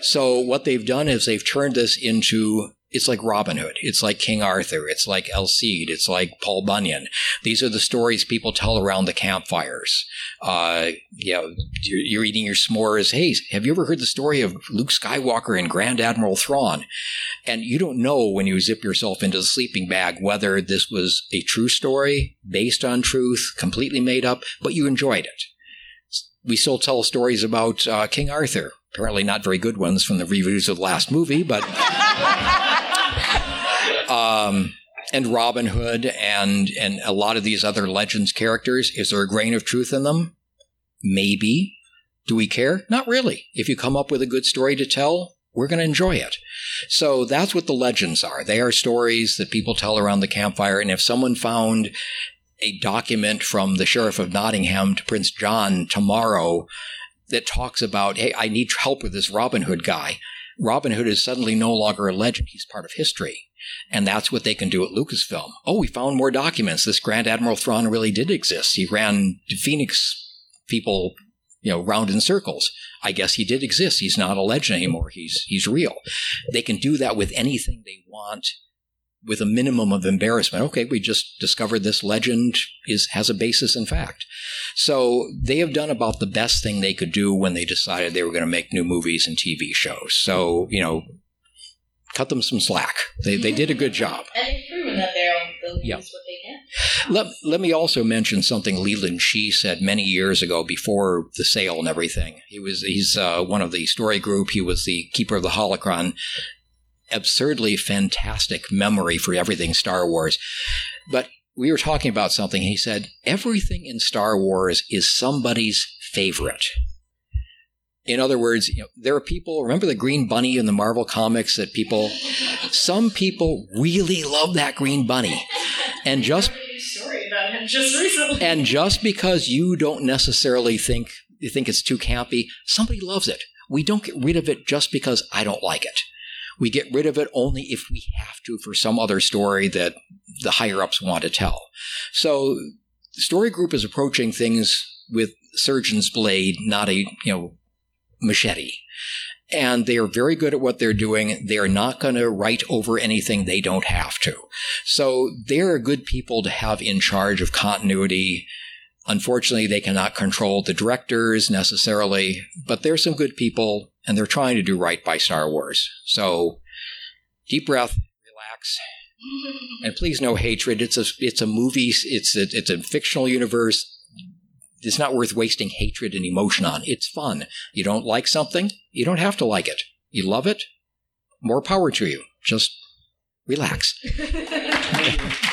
So what they've done is they've turned this into it's like Robin Hood. It's like King Arthur. It's like El Cid. It's like Paul Bunyan. These are the stories people tell around the campfires. Uh, you know, you're, eating your s'mores. Hey, have you ever heard the story of Luke Skywalker and Grand Admiral Thrawn? And you don't know when you zip yourself into the sleeping bag whether this was a true story, based on truth, completely made up, but you enjoyed it. We still tell stories about uh, King Arthur. Apparently, not very good ones from the reviews of the last movie, but um, and Robin Hood and and a lot of these other legends characters. Is there a grain of truth in them? Maybe. Do we care? Not really. If you come up with a good story to tell, we're going to enjoy it. So that's what the legends are. They are stories that people tell around the campfire. And if someone found a document from the sheriff of Nottingham to Prince John tomorrow that talks about, hey, I need help with this Robin Hood guy. Robin Hood is suddenly no longer a legend. He's part of history. And that's what they can do at Lucasfilm. Oh, we found more documents. This Grand Admiral Thrawn really did exist. He ran Phoenix people, you know, round in circles. I guess he did exist. He's not a legend anymore. He's he's real. They can do that with anything they want with a minimum of embarrassment. Okay, we just discovered this legend is has a basis in fact. So they have done about the best thing they could do when they decided they were going to make new movies and TV shows. So, you know, cut them some slack. They, they did a good job. And they've proven that they'll, they'll Yeah. what they can. Let, let me also mention something Leland Chee said many years ago before the sale and everything. He was he's uh, one of the story group. He was the keeper of the holocron. Absurdly fantastic memory for everything Star Wars. But we were talking about something. He said everything in Star Wars is somebody's favorite. In other words, you know, there are people. Remember the Green Bunny in the Marvel comics that people, some people really love that Green Bunny, and just just and just because you don't necessarily think you think it's too campy, somebody loves it. We don't get rid of it just because I don't like it. We get rid of it only if we have to for some other story that the higher ups want to tell. So story group is approaching things with surgeon's blade, not a you know machete. And they are very good at what they're doing. They are not going to write over anything they don't have to. So they're good people to have in charge of continuity. Unfortunately, they cannot control the directors necessarily, but they're some good people and they're trying to do right by Star Wars. So deep breath, relax, and please no hatred. It's a it's a movie. It's a, it's a fictional universe. It's not worth wasting hatred and emotion on. It's fun. You don't like something, you don't have to like it. You love it, more power to you. Just relax.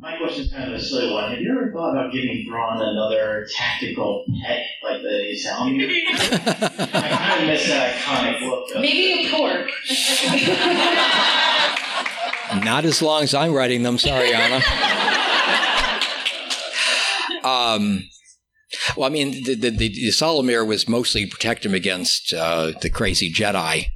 My question is kind of a silly one. Have you ever thought about giving Thrawn another tactical pet like the Salamander? I kind of miss that iconic look. Of Maybe a porg. Not as long as I'm writing them. Sorry, Anna. um, well, I mean, the, the, the ysalamir was mostly to protect him against uh, the crazy Jedi.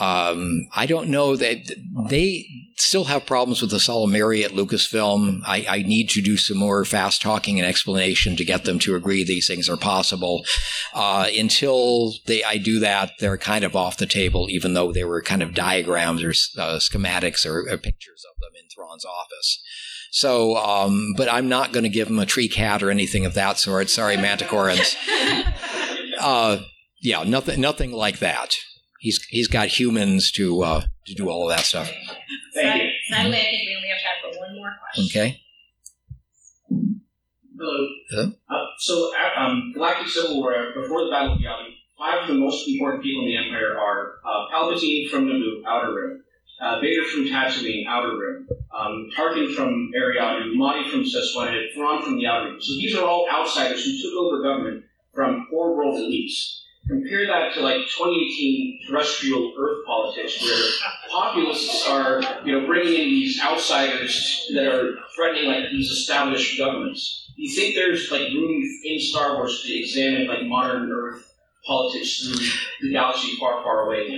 Um, I don't know that they still have problems with the ysalamiri at Lucasfilm. I, I need to do some more fast talking and explanation to get them to agree these things are possible. Uh, until they, I do that, they're kind of off the table, even though they were kind of diagrams or uh, schematics or, or pictures of them in Thrawn's office. So, um, but I'm not going to give them a tree cat or anything of that sort. Sorry, Manticorans. Uh, yeah, nothing, nothing like that. He's he's got humans to uh, to do all of that stuff. Thank you. Sadly, I think we only have time for one more more questions. Okay. Hello. Hello. Uh, so, uh, um, Galactic Civil War, before the Battle of Yavin, five of the most important people in the Empire are uh, Palpatine from Naboo, Outer Rim, uh, Vader from Tatooine, Outer Rim, um, Tarkin from Eriadu, Madi from Sesquana, Thrawn from the Outer Rim. So these are all outsiders who took over government from poor world elites. Compare that to like 2018 terrestrial Earth politics, where populists are, you know, bringing in these outsiders that are threatening like these established governments. Do you think there's like room in Star Wars to examine like modern Earth politics through the galaxy far, far away?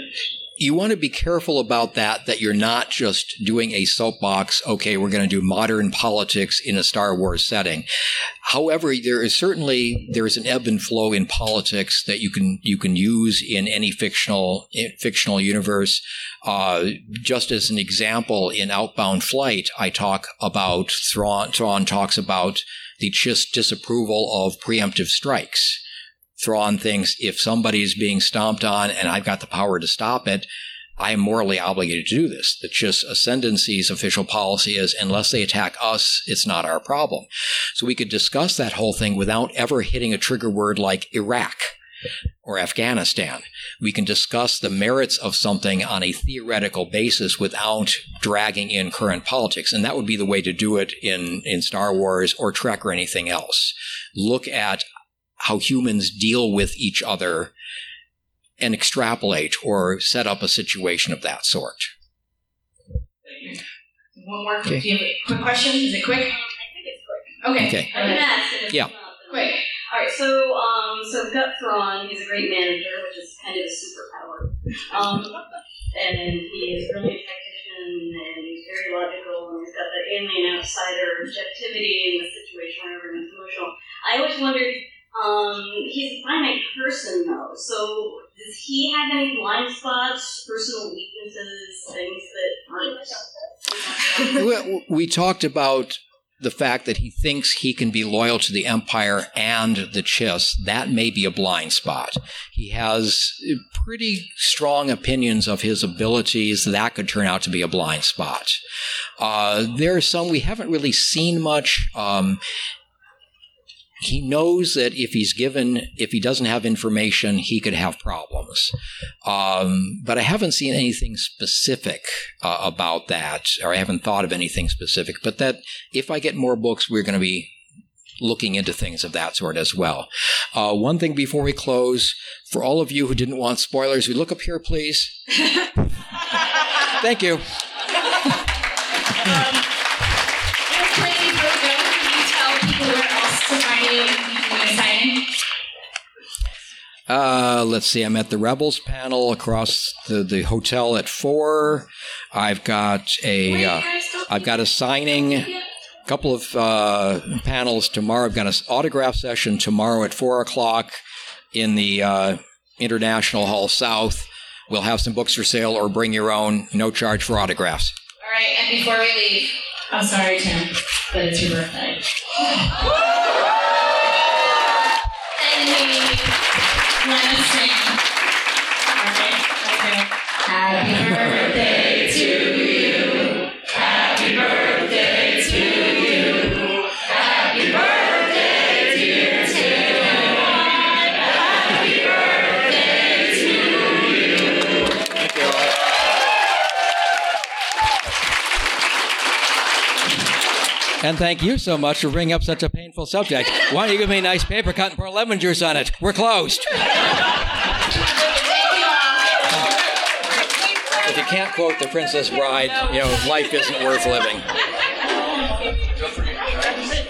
You want to be careful about that, that you're not just doing a soapbox, okay, we're going to do modern politics in a Star Wars setting. However, there is certainly, there is an ebb and flow in politics that you can, you can use in any fictional, fictional universe. Uh, just as an example, in Outbound Flight, I talk about, Thrawn, Thrawn talks about the Chiss disapproval of preemptive strikes Thrawn thinks if somebody is being stomped on and I've got the power to stop it, I am morally obligated to do this. The Chiss Ascendancy's official policy is unless they attack us, it's not our problem. So we could discuss that whole thing without ever hitting a trigger word like Iraq or Afghanistan. We can discuss the merits of something on a theoretical basis without dragging in current politics. And that would be the way to do it in, in Star Wars or Trek or anything else. Look at how humans deal with each other and extrapolate or set up a situation of that sort. One more. Okay. You quick question? Is it quick? I think it's quick. Okay. okay. I can ask it. Yeah. Quick. All right. So, um, so we've got Thrawn. He's a great manager, which is kind of a superpower. Um, and he is really a tactician, and he's very logical, and he's got the alien outsider objectivity in the situation where everyone's emotional. I always wondered um, he's a finite person, though. So, does he have any blind spots, personal weaknesses, things that aren't? we, talked about the fact that he thinks he can be loyal to the Empire and the Chiss, that may be a blind spot. He has pretty strong opinions of his abilities. That could turn out to be a blind spot. Uh, there are some we haven't really seen much. Um, he knows that if he's given, if he doesn't have information, he could have problems. Um, but I haven't seen anything specific uh, about that, or I haven't thought of anything specific. But that if I get more books, we're going to be looking into things of that sort as well. Uh, one thing before we close, for all of you who didn't want spoilers, we look up here, please. Thank you. Uh, let's see. I'm at the Rebels panel across the, the hotel at four. I've got a uh, I've got a signing, a couple of uh, panels tomorrow. I've got an autograph session tomorrow at four o'clock in the uh, International Hall South. We'll have some books for sale or bring your own, no charge for autographs. All right, and before we leave, I'm sorry, Tim, but it's your birthday. Happy birthday And thank you so much for bringing up such a painful subject. Why don't you give me a nice paper cut and pour lemon juice on it? We're closed. if you can't quote The Princess Bride, you know, life isn't worth living.